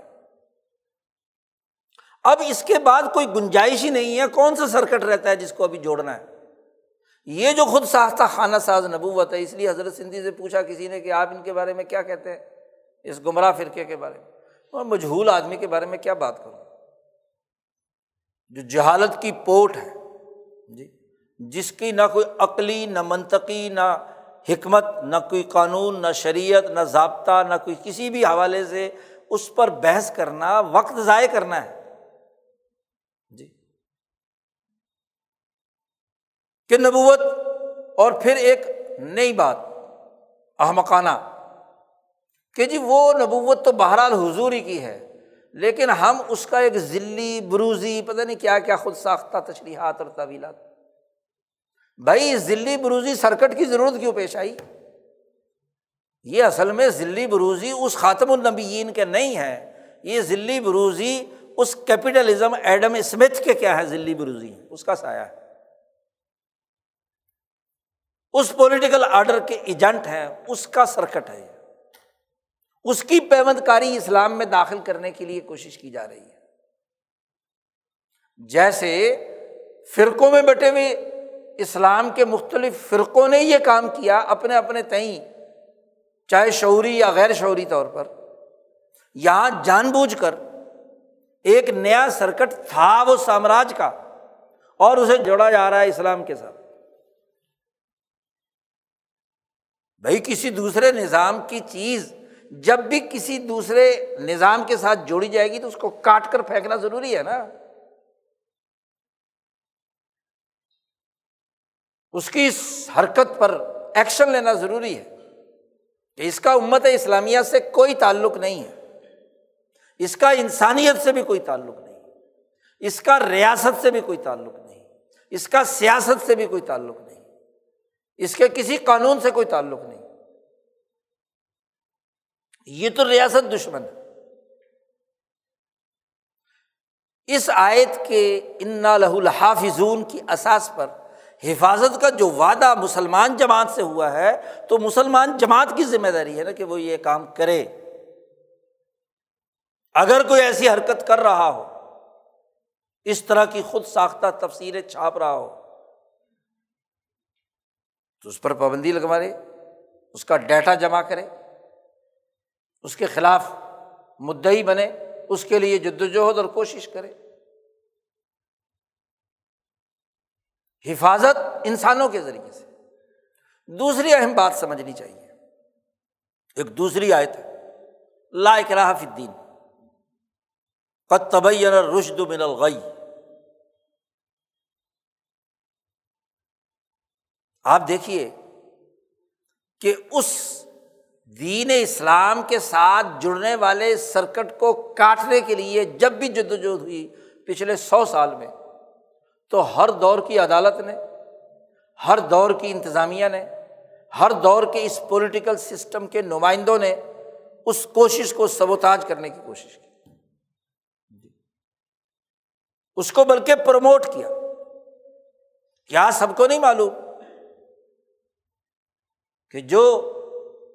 اب اس کے بعد کوئی گنجائش ہی نہیں ہے، کون سا سرکٹ رہتا ہے جس کو ابھی جوڑنا ہے؟ یہ جو خود ساختہ خانہ ساز نبوت ہے، اس لیے حضرت سندھی سے پوچھا کسی نے کہ آپ ان کے بارے میں کیا کہتے ہیں؟ اس گمراہ فرقے کے بارے میں۔ اور مجہول آدمی کے بارے میں کیا بات کروں؟ جو جہالت کی پوٹ ہے جی جس کی نہ کوئی عقلی، نہ منطقی، نہ حکمت، نہ کوئی قانون، نہ شریعت، نہ ضابطہ، نہ کوئی کسی بھی حوالے سے اس پر بحث کرنا، وقت ضائع کرنا ہے۔ کہ نبوت اور پھر ایک نئی بات، احمقانہ۔ کہ جی وہ نبوت تو بہرحال حضور ہی کی ہے، لیکن ہم اس کا ایک ذلی، بروزی، پتہ نہیں کیا کیا خود ساختہ تشریحات اور طویلات بھائی، ذلی، بروزی سرکٹ کی ضرورت کیوں پیش آئی؟ یہ اصل میں ذلی، بروزی اس خاتم النبیین کے نہیں ہے، یہ ذلی، بروزی اس کیپیٹلزم ایڈم اسمتھ کے کیا ہے ذلی، بروزی، اس کا سایہ ہے۔ اس پولیٹیکل آرڈر کے ایجنٹ ہیں، اس کا سرکٹ ہے۔ اس کی پیمند کاری اسلام میں داخل کرنے کے لیے کوشش کی جا رہی ہے۔ جیسے فرقوں میں بٹے ہوئے، اسلام کے مختلف فرقوں نے یہ کام کیا اپنے اپنے تئیں، چاہے شعوری یا غیر شعوری طور پر۔ یہاں جان بوجھ کر ایک نیا سرکٹ تھا وہ سامراج کا اور اسے جوڑا جا رہا ہے اسلام کے ساتھ۔ بھائی کسی دوسرے نظام کی چیز جب بھی کسی دوسرے نظام کے ساتھ جوڑی جائے گی تو اس کو کاٹ کر پھینکنا ضروری ہے نا۔ اس کی اس حرکت پر ایکشن لینا ضروری ہے کہ اس کا امت اسلامیہ سے کوئی تعلق نہیں ہے۔ اس کا انسانیت سے بھی کوئی تعلق نہیں۔ اس کا ریاست سے بھی کوئی تعلق نہیں۔ اس کا سیاست سے بھی کوئی تعلق نہیں۔ اس کے کسی قانون سے کوئی تعلق نہیں۔ یہ تو ریاست دشمن ہے۔ اس آیت کے انا لہ الحافظون کی اساس پر حفاظت کا جو وعدہ مسلمان جماعت سے ہوا ہے، تو مسلمان جماعت کی ذمہ داری ہے نا کہ وہ یہ کام کرے۔ اگر کوئی ایسی حرکت کر رہا ہو، اس طرح کی خود ساختہ تفصیلیں چھاپ رہا ہو تو اس پر پابندی لگوا رہے اس کا ڈیٹا جمع کرے، اس کے خلاف مدعی بنے، اس کے لیے جد وجہد اور کوشش کرے۔ حفاظت انسانوں کے ذریعے سے۔ دوسری اہم بات سمجھنی چاہیے۔ ایک دوسری آیت ہے، لا اکراہ فی الدین۔ قد تبین الرشد من الغی۔ آپ دیکھیے کہ اس دین اسلام کے ساتھ جڑنے والے سرکٹ کو کاٹنے کے لیے جب بھی جد وجہد ہوئی پچھلے سو سال میں، تو ہر دور کی عدالت نے، ہر دور کی انتظامیہ نے، ہر دور کے اس پولیٹیکل سسٹم کے نمائندوں نے اس کوشش کو سبوتاج کرنے کی کوشش کی۔ اس کو بلکہ پروموٹ کیا۔ کیا سب کو نہیں معلوم؟ کہ جو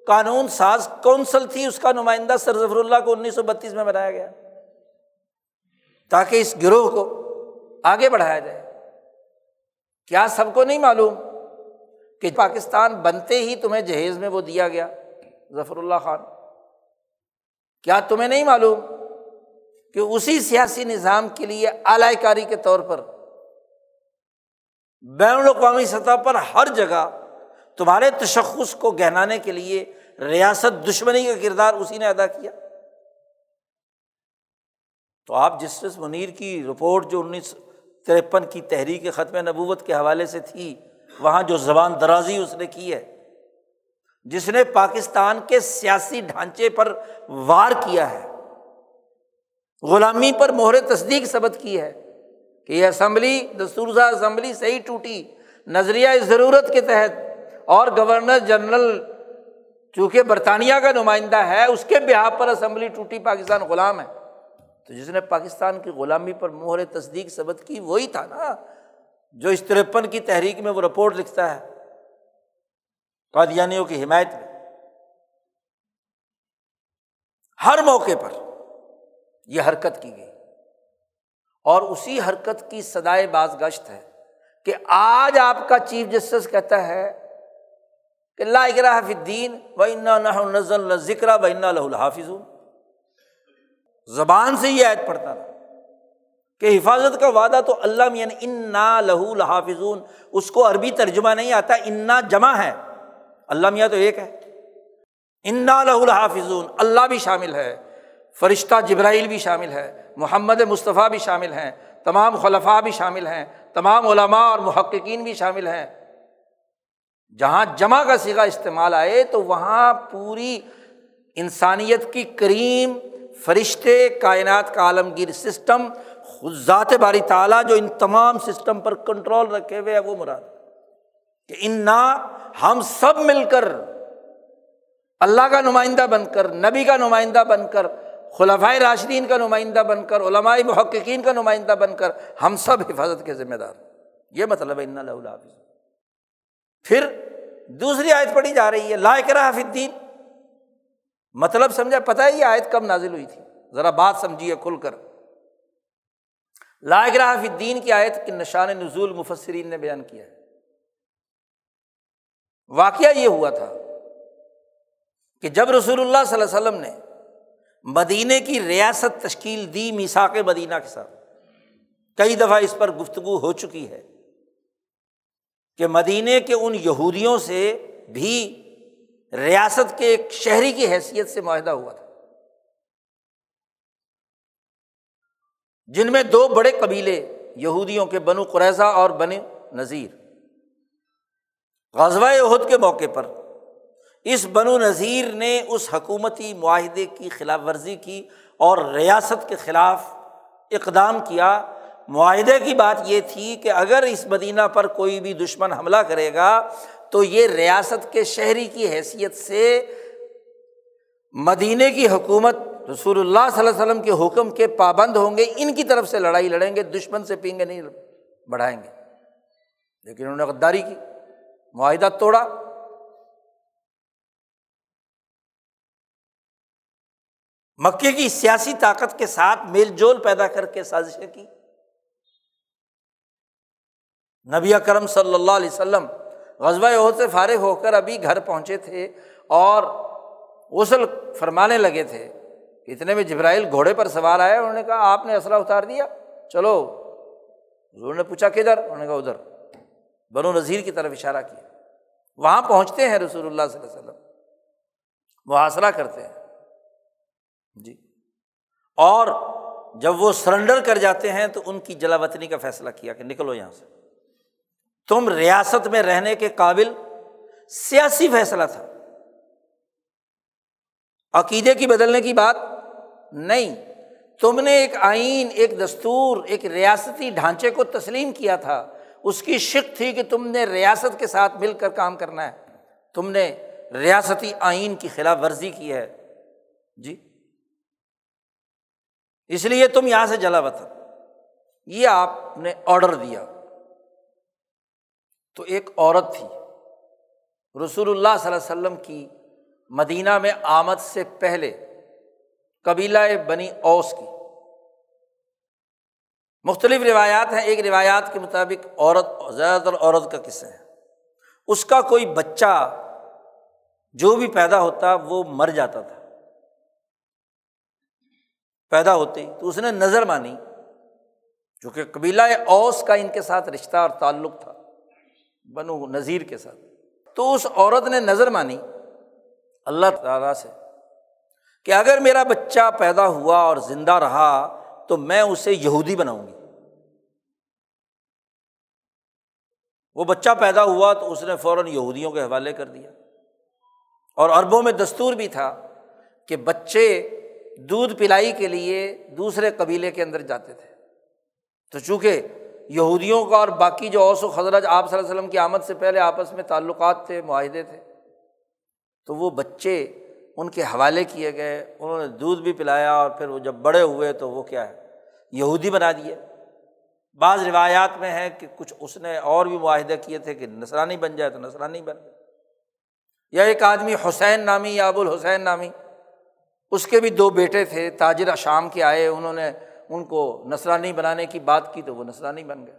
قانون ساز کونسل تھی، اس کا نمائندہ سر ظفر اللہ کو انیس سو بتیس میں بنایا گیا۔ تاکہ اس گروہ کو آگے بڑھایا جائے۔ کیا سب کو نہیں معلوم کہ پاکستان بنتے ہی تمہیں جہیز میں وہ دیا گیا، ظفر اللہ خان؟ کیا تمہیں نہیں معلوم کہ اسی سیاسی نظام کے لیے اعلی کاری کے طور پر بین الاقوامی سطح پر ہر جگہ تمہارے تشخص کو گہنانے کے لیے ریاست دشمنی کا کردار اسی نے ادا کیا۔ تو آپ جسٹس منیر کی رپورٹ جو انیس ترپن کی تحریک ختم نبوت کے حوالے سے تھی، وہاں جو زبان درازی اس نے کی ہے، جس نے پاکستان کے سیاسی ڈھانچے پر وار کیا ہے، غلامی پر مہر تصدیق ثبت کی ہے کہ یہ اسمبلی، دستور اسمبلی صحیح ٹوٹی، نظریہ ضرورت کے تحت اور گورنر جنرل چونکہ برطانیہ کا نمائندہ ہے، اس کے بہار پر اسمبلی ٹوٹی، پاکستان غلام ہے۔ تو جس نے پاکستان کی غلامی پر مہر تصدیق ثبت کی، وہی تھا نا، جو اس ترپن کی تحریک میں وہ رپورٹ لکھتا ہے، قادیانیوں کی حمایت میں۔ ہر موقع پر یہ حرکت کی گئی۔ اور اسی حرکت کی سدائے باز گشت ہے کہ آج آپ کا چیف جسٹس کہتا ہے کہ اللہ اکرا الدین و نزل ذکر و انا الحافظ زبان سے یہ عید پڑھتا تھا کہ حفاظت کا وعدہ تو اللہ یعنی انا لہو الحافظ اس کو عربی ترجمہ نہیں آتا، انا جمع ہے۔ اللہ میاں تو ایک ہے۔ انا لہ الحافظ اللہ بھی شامل ہے۔ فرشتہ جبرائیل بھی شامل ہے۔ محمد مصطفیٰ بھی شامل ہیں۔ تمام خلفاء بھی شامل ہیں۔ تمام علماء اور محققین بھی شامل ہیں۔ جہاں جمع کا سگا استعمال آئے تو وہاں پوری انسانیت کی کریم، فرشتے، کائنات کا عالمگیر سسٹم، خود ذات باری تعالیٰ جو ان تمام سسٹم پر کنٹرول رکھے ہوئے ہیں، وہ مراد کہ ان نا ہم سب مل کر اللہ کا نمائندہ بن کر، نبی کا نمائندہ بن کر خلفۂ راشدین کا نمائندہ بن کر علمائی محققین کا نمائندہ بن کر ہم سب حفاظت کے ذمہ دار یہ مطلب ہے ان اللہ حافظ پھر دوسری آیت پڑھی جا رہی ہے، لا حاف الدین۔ مطلب سمجھا، پتہ ہے یہ آیت کب نازل ہوئی تھی؟ ذرا بات سمجھیے کھل کر۔ لا حاف الدین کی آیت کے نشان نزول مفسرین نے بیان کیا ہے۔ واقعہ یہ ہوا تھا کہ جب رسول اللہ صلی اللہ علیہ وسلم نے مدینے کی ریاست تشکیل دی میساک مدینہ کے ساتھ، کئی دفعہ اس پر گفتگو ہو چکی ہے۔ کہ مدینے کے ان یہودیوں سے بھی ریاست کے ایک شہری کی حیثیت سے معاہدہ ہوا تھا۔ جن میں دو بڑے قبیلے یہودیوں کے بنو قریضہ اور بن نذیر۔ غزوہ عہد کے موقع پر اس بن و نذیر نے اس حکومتی معاہدے کی خلاف ورزی کی اور ریاست کے خلاف اقدام کیا معاہدے کی بات یہ تھی کہ اگر اس مدینہ پر کوئی بھی دشمن حملہ کرے گا، تو یہ ریاست کے شہری کی حیثیت سے مدینہ کی حکومت رسول اللہ صلی اللہ علیہ وسلم کے حکم کے پابند ہوں گے، ان کی طرف سے لڑائی لڑیں گے، دشمن سے پینگے نہیں بڑھائیں گے۔ لیکن انہوں نے غداری کی، معاہدہ توڑا۔ مکے کی سیاسی طاقت کے ساتھ میل جول پیدا کر کے سازشیں کی۔ نبی کرم صلی اللہ علیہ وسلم غزبۂ عہد سے فارغ ہو کر ابھی گھر پہنچے تھے اور غسل فرمانے لگے تھے۔ اتنے میں جبرائیل گھوڑے پر سوار آئے، انہوں نے کہا، آپ نے اسلحہ اتار دیا، چلو۔ حضور نے پوچھا، کدھر؟ انہوں نے کہا، ادھر۔ بنو نذیر کی طرف اشارہ کیا۔ وہاں پہنچتے ہیں رسول اللہ صلی اللہ علیہ وسلم۔ محاصرہ کرتے ہیں۔ جی۔ اور جب وہ سرنڈر کر جاتے ہیں تو ان کی جلا وطنی کا فیصلہ کیا کہ نکلو یہاں سے۔ تم ریاست میں رہنے کے قابل سیاسی فیصلہ تھا۔ عقیدے کی بدلنے کی بات نہیں۔ تم نے ایک آئین، ایک دستور، ایک ریاستی ڈھانچے کو تسلیم کیا تھا۔ اس کی شک تھی کہ تم نے ریاست کے ساتھ مل کر کام کرنا ہے۔ تم نے ریاستی آئین کی خلاف ورزی کی ہے۔ جی۔ اس لیے تم یہاں سے جلا وطن یہ آپ نے آڈر دیا۔ تو ایک عورت تھی۔ رسول اللہ صلی اللہ علیہ وسلم کی مدینہ میں آمد سے پہلے قبیلہ بنی اوس کی۔ مختلف روایات ہیں، ایک روایات کے مطابق عورت، زیادہ تر عورت کا قصہ ہے۔ اس کا کوئی بچہ جو بھی پیدا ہوتا وہ مر جاتا تھا۔ پیدا ہوتے تو اس نے نظر مانی، جو کہ قبیلہ اوس کا ان کے ساتھ رشتہ اور تعلق تھا۔ بنو نذیر کے ساتھ۔ تو اس عورت نے نظر مانی اللہ تعالیٰ سے کہ اگر میرا بچہ پیدا ہوا اور زندہ رہا تو میں اسے یہودی بناؤں گی۔ وہ بچہ پیدا ہوا تو اس نے فوراً یہودیوں کے حوالے کر دیا۔ اور عربوں میں دستور بھی تھا کہ بچے دودھ پلائی کے لیے دوسرے قبیلے کے اندر جاتے تھے۔ تو چونکہ یہودیوں کا اور باقی جو اوس و خزرج آپ صلی اللہ علیہ وسلم کی آمد سے پہلے آپس میں تعلقات تھے، معاہدے تھے۔ تو وہ بچے ان کے حوالے کیے گئے، انہوں نے دودھ بھی پلایا اور پھر وہ جب بڑے ہوئے تو وہ کیا ہے، یہودی بنا دیے۔ بعض روایات میں ہے کہ کچھ اس نے اور بھی معاہدے کیے تھے کہ نسرانی بن جائے تو نسرانی بن گئے یا ایک آدمی حسین نامی یا ابو الحسین نامی، اس کے بھی دو بیٹے تھے، تاجر شام کے آئے، انہوں نے ان کو نسرانی بنانے کی بات کی تو وہ نسرانی بن گئے۔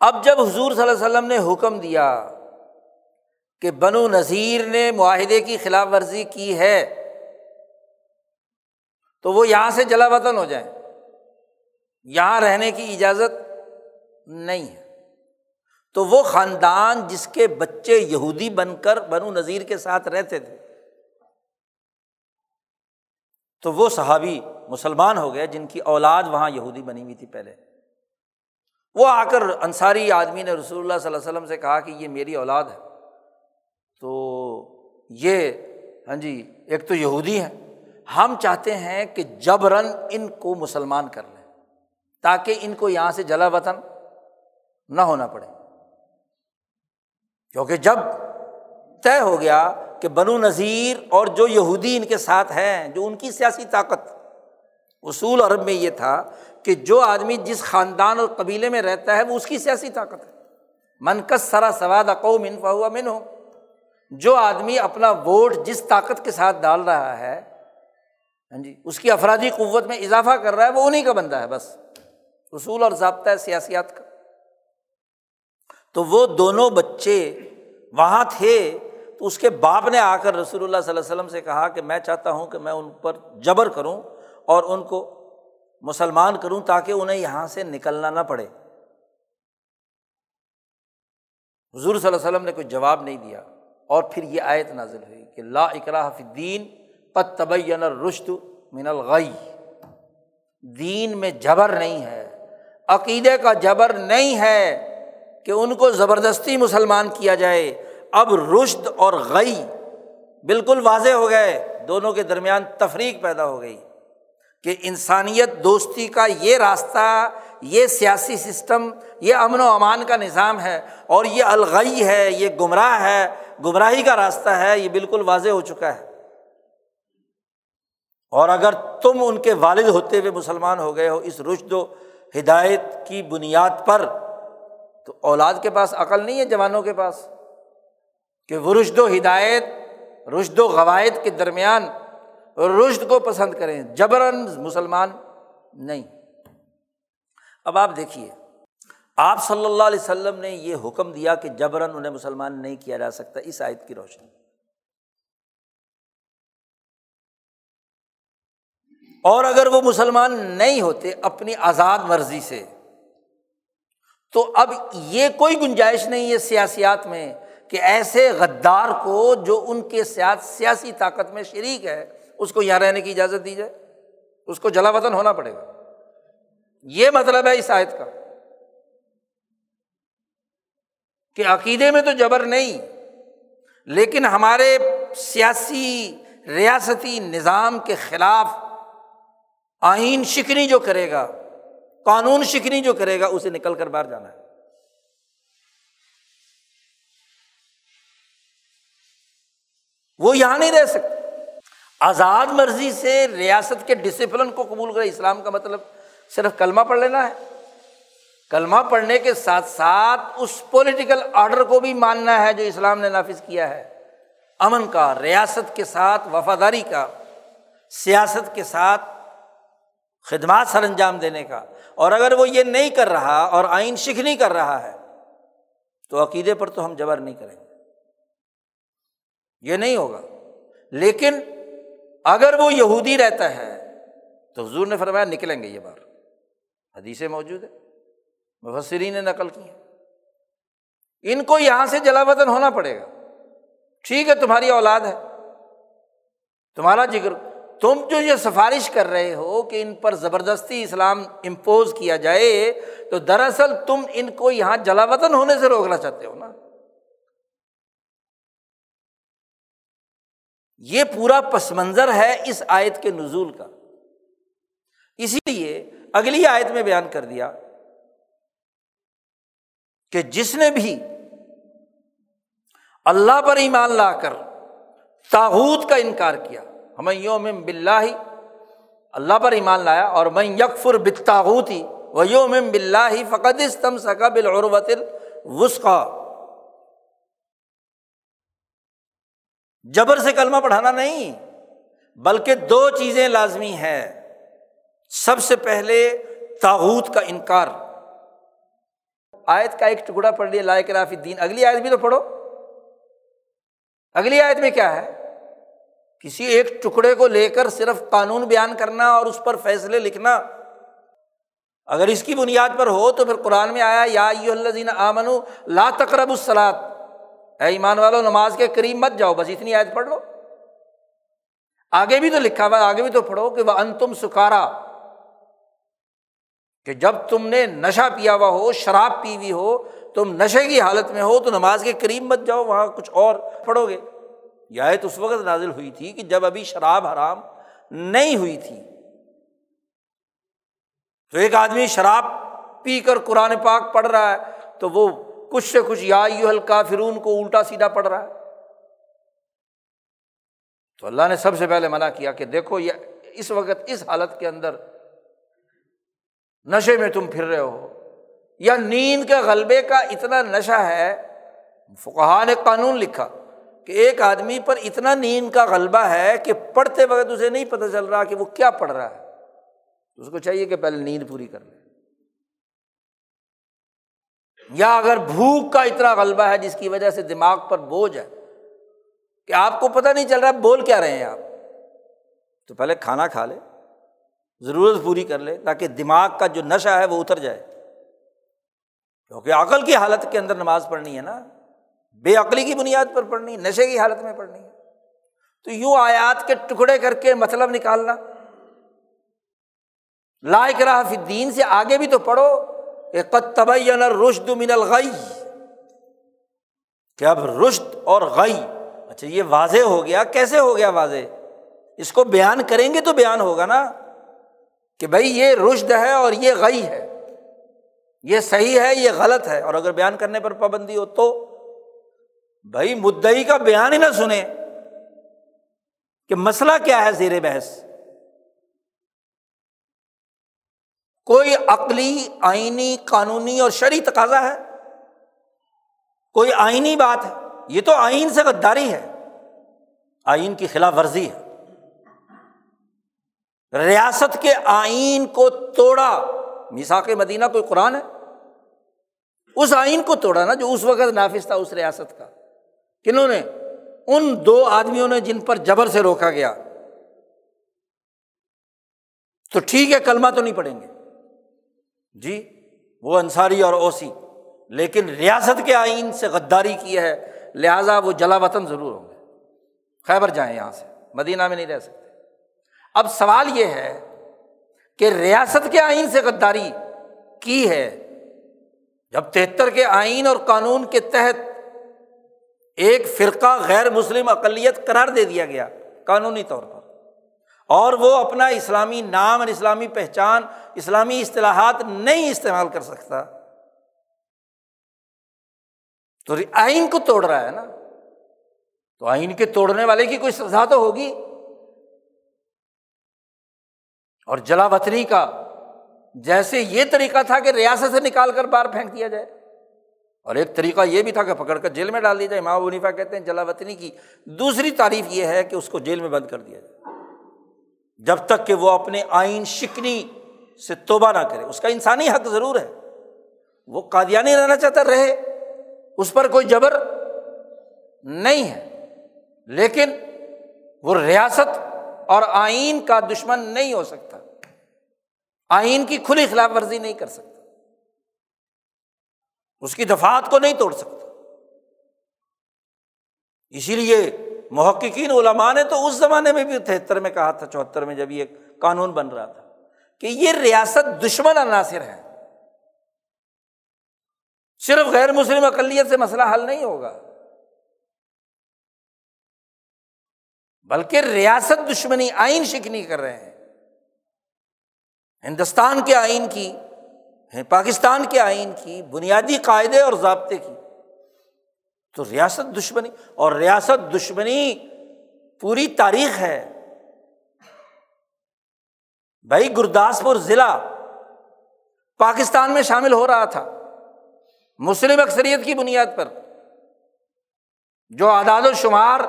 اب جب حضور صلی اللہ علیہ وسلم نے حکم دیا کہ بنو نذیر نے معاہدے کی خلاف ورزی کی ہے، تو وہ یہاں سے جلا وطن ہو جائیں۔ یہاں رہنے کی اجازت نہیں ہے۔ تو وہ خاندان جس کے بچے یہودی بن کر بنو نذیر کے ساتھ رہتے تھے، تو وہ صحابی مسلمان ہو گئے جن کی اولاد وہاں یہودی بنی ہوئی تھی پہلے۔ وہ آ کر انصاری آدمی نے رسول اللہ صلی اللہ علیہ وسلم سے کہا کہ یہ میری اولاد ہے۔ تو یہ ہاں جی ایک تو یہودی ہیں۔ ہم چاہتے ہیں کہ جبرن ان کو مسلمان کر لیں، تاکہ ان کو یہاں سے جلا وطن نہ ہونا پڑے۔ کیونکہ جب طے ہو گیا کہ بنو نذیر اور جو یہودی ان کے ساتھ ہیں، جو ان کی سیاسی طاقت اصول عرب میں یہ تھا کہ جو آدمی جس خاندان اور قبیلے میں رہتا ہے وہ اس کی سیاسی طاقت ہے۔ منکس سرا سواد اقوم انفا ہوا من ہو جو آدمی اپنا ووٹ جس طاقت کے ساتھ ڈال رہا ہے ہاں جی اس کی افرادی قوت میں اضافہ کر رہا ہے، وہ انہیں کا بندہ ہے بس۔ اصول اور ضابطہ ہے سیاسیات کا۔ تو وہ دونوں بچے وہاں تھے، تو اس کے باپ نے آ کر رسول اللہ صلی اللہ علیہ وسلم سے کہا کہ میں چاہتا ہوں کہ میں ان پر جبر کروں۔ اور ان کو مسلمان کروں تاکہ انہیں یہاں سے نکلنا نہ پڑے۔ حضور صلی اللہ علیہ وسلم نے کوئی جواب نہیں دیا اور پھر یہ آیت نازل ہوئی کہ لا اقرا فدین پت تبین رشت من الغی۔ دین میں جبر نہیں ہے، عقیدے کا جبر نہیں ہے کہ ان کو زبردستی مسلمان کیا جائے۔ اب رشد اور غی بالکل واضح ہو گئے، دونوں کے درمیان تفریق پیدا ہو گئی۔ کہ انسانیت دوستی کا یہ راستہ، یہ سیاسی سسٹم، یہ امن و امان کا نظام ہے اور یہ الغی ہے، یہ گمراہ ہے، گمراہی کا راستہ ہے، یہ بالکل واضح ہو چکا ہے۔ اور اگر تم ان کے والد ہوتے ہوئے مسلمان ہو گئے ہو، اس رشد و ہدایت کی بنیاد پر، تو اولاد کے پاس عقل نہیں ہے، جوانوں کے پاس۔ کہ وہ رشد و ہدایت، رشد و غوائد کے درمیان رشد کو پسند کریں۔ جبرن مسلمان نہیں۔ اب آپ دیکھیے، آپ صلی اللہ علیہ وسلم نے یہ حکم دیا کہ جبرن انہیں مسلمان نہیں کیا جا سکتا۔ اس آیت کی روشنی۔ اور اگر وہ مسلمان نہیں ہوتے اپنی آزاد مرضی سے، تو اب یہ کوئی گنجائش نہیں ہے سیاسیات میں کہ ایسے غدار کو جو ان کے ساتھ سیاسی طاقت میں شریک ہے اس کو یہاں رہنے کی اجازت دی جائے، اس کو جلا وطن ہونا پڑے گا۔ یہ مطلب ہے اس آیت کا کہ عقیدے میں تو جبر نہیں، لیکن ہمارے سیاسی ریاستی نظام کے خلاف آئین شکنی جو کرے گا، قانون شکنی جو کرے گا، اسے نکل کر باہر جانا ہے۔ وہ یہاں نہیں رہ سکتے آزاد مرضی سے ریاست کے ڈسپلن کو قبول کرے، اسلام کا مطلب صرف کلمہ پڑھ لینا ہے۔ کلمہ پڑھنے کے ساتھ ساتھ اس پولیٹیکل آرڈر کو بھی ماننا ہے جو اسلام نے نافذ کیا ہے۔ امن کا، ریاست کے ساتھ وفاداری کا، سیاست کے ساتھ خدمات سر انجام دینے کا۔ اور اگر وہ یہ نہیں کر رہا اور آئین شکھ نہیں کر رہا ہے، تو عقیدے پر تو ہم جبر نہیں کریں گے۔ یہ نہیں ہوگا۔ لیکن اگر وہ یہودی رہتا ہے، تو حضور نے فرمایا نکلیں گے یہ بار۔ حدیثیں موجود ہے مفسرین نے نقل کی ہیں۔ ان کو یہاں سے جلا وطن ہونا پڑے گا۔ ٹھیک ہے، تمہاری اولاد ہے۔ تمہارا جگر، تم جو یہ سفارش کر رہے ہو کہ ان پر زبردستی اسلام امپوز کیا جائے، تو دراصل تم ان کو یہاں جلا وطن ہونے سے روکنا چاہتے ہو نا۔ یہ پورا پس منظر ہے اس آیت کے نزول کا۔ اسی لیے اگلی آیت میں بیان کر دیا کہ جس نے بھی اللہ پر ایمان لا کر تاحود کا انکار کیا، ہمیں یوم بلّہ اللہ پر ایمان لایا، اور میں یکفر بتاحوتی و یوم بلّہ فقط استم سکا بالعروت وسقا جبر سے کلمہ پڑھانا نہیں، بلکہ دو چیزیں لازمی ہے سب سے پہلے تاحود کا انکار۔ آیت کا ایک ٹکڑا پڑھ لیا لائق رافی دین اگلی آیت بھی تو پڑھو۔ اگلی آیت میں کیا ہے؟ کسی ایک ٹکڑے کو لے کر صرف قانون بیان کرنا اور اس پر فیصلے لکھنا۔ اگر اس کی بنیاد پر ہو تو پھر قرآن میں آیا، یا الزین آمن لا تقرب السلاد اے ایمان والو، نماز کے قریب مت جاؤ، بس اتنی آیت پڑھ لو۔ آگے بھی تو لکھا ہوا آگے بھی تو پڑھو کہ وہ ان تم سکارا۔ کہ جب تم نے نشہ پیا ہوا ہو، شراب پی ہوئی ہو، تم نشے کی حالت میں ہو، تو نماز کے قریب مت جاؤ، وہاں کچھ اور پڑھو گے۔ یہ آیت اس وقت نازل ہوئی تھی کہ جب ابھی شراب حرام نہیں ہوئی تھی۔ تو ایک آدمی شراب پی کر قرآن پاک پڑھ رہا ہے، تو وہ کچھ سے کچھ یا یو ہلکا فرون کو الٹا سیدھا پڑھ رہا ہے۔ تو اللہ نے سب سے پہلے منع کیا کہ دیکھو یہ اس وقت اس حالت کے اندر نشے میں تم پھر رہے ہو۔ یا نیند کے غلبے کا اتنا نشہ ہے۔ فقہ نے قانون لکھا کہ ایک آدمی پر اتنا نیند کا غلبہ ہے کہ پڑھتے وقت اسے نہیں پتہ چل رہا کہ وہ کیا پڑھ رہا ہے۔ اس کو چاہیے کہ پہلے نیند پوری کر لے۔ یا اگر بھوک کا اتنا غلبہ ہے جس کی وجہ سے دماغ پر بوجھ ہے کہ آپ کو پتہ نہیں چل رہا بول کیا رہے ہیں آپ، تو پہلے کھانا کھا لے، ضرورت پوری کر لے تاکہ دماغ کا جو نشہ ہے وہ اتر جائے۔ کیونکہ عقل کی حالت کے اندر نماز پڑھنی ہے نا، بے عقلی کی بنیاد پر پڑھنی، نشے کی حالت میں پڑھنی۔ ہے تو یوں آیات کے ٹکڑے کر کے مطلب نکالنا۔ لائق راہ دین سے آگے بھی تو پڑھو۔ تبین رشد من الغی، کہ اب رشد اور غی اچھا یہ واضح ہو گیا، کیسے ہو گیا واضح؟ اس کو بیان کریں گے تو بیان ہوگا نا کہ بھائی یہ رشد ہے اور یہ غی ہے، یہ صحیح ہے، یہ غلط ہے۔ اور اگر بیان کرنے پر پابندی ہو تو بھائی مدعی کا بیان ہی نہ سنے کہ مسئلہ کیا ہے زیر بحث۔ کوئی عقلی، آئینی، قانونی اور شرعی تقاضا ہے؟ کوئی آئینی بات ہے؟ یہ تو آئین سے غداری ہے۔ آئین کی خلاف ورزی ہے۔ ریاست کے آئین کو توڑا۔ میساک مدینہ کوئی قرآن ہے؟ اس آئین کو توڑا نا جو اس وقت نافذ تھا اس ریاست کا۔ کنہوں نے؟ ان دو آدمیوں نے جن پر جبر سے روکا گیا۔ تو ٹھیک ہے، کلمہ تو نہیں پڑیں گے۔ جی وہ انصاری اور اوسی، لیکن ریاست کے آئین سے غداری کی ہے، لہٰذا وہ جلا وطن ضرور ہوں گے۔ خیبر جائیں یہاں سے، مدینہ میں نہیں رہ سکتے۔ اب سوال یہ ہے کہ ریاست کے آئین سے غداری کی ہے، جب تہتر کے آئین اور قانون کے تحت ایک فرقہ غیر مسلم اقلیت قرار دے دیا گیا، قانونی طور پر۔ اور وہ اپنا اسلامی نام اور اسلامی پہچان، اسلامی اصطلاحات نہیں استعمال کر سکتا۔ تو آئین کو توڑ رہا ہے نا۔ تو آئین کے توڑنے والے کی کوئی سزا تو ہوگی۔ اور جلا وطنی کا جیسے یہ طریقہ تھا کہ ریاست سے نکال کر باہر پھینک دیا جائے۔ اور ایک طریقہ یہ بھی تھا کہ پکڑ کر جیل میں ڈال دیا جائے۔ ماں ونیفا کہتے ہیں جلا وطنی کی دوسری تعریف یہ ہے کہ اس کو جیل میں بند کر دیا جائے۔ جب تک کہ وہ اپنے آئین شکنی سے توبہ نہ کرے، اس کا انسانی حق ضرور ہے۔ وہ قادیانی رہنا چاہتا، رہے۔ اس پر کوئی جبر نہیں ہے۔ لیکن وہ ریاست اور آئین کا دشمن نہیں ہو سکتا۔ آئین کی کھلی خلاف ورزی نہیں کر سکتا۔ اس کی دفات کو نہیں توڑ سکتا۔ اسی لیے محققین علماء نے تو اس زمانے میں بھی تہتر میں کہا تھا، چوہتر میں جب یہ قانون بن رہا تھا کہ یہ ریاست دشمن عناصر ہے۔ صرف غیر مسلم اقلیت سے مسئلہ حل نہیں ہوگا۔ بلکہ ریاست دشمنی آئین شکنی کر رہے ہیں۔ ہندوستان کے آئین کی، پاکستان کے آئین کی، بنیادی قاعدے اور ضابطے کی۔ تو ریاست دشمنی، اور ریاست دشمنی پوری تاریخ ہے۔ بھائی، گرداسپور ضلع پاکستان میں شامل ہو رہا تھا۔ مسلم اکثریت کی بنیاد پر جو اعداد و شمار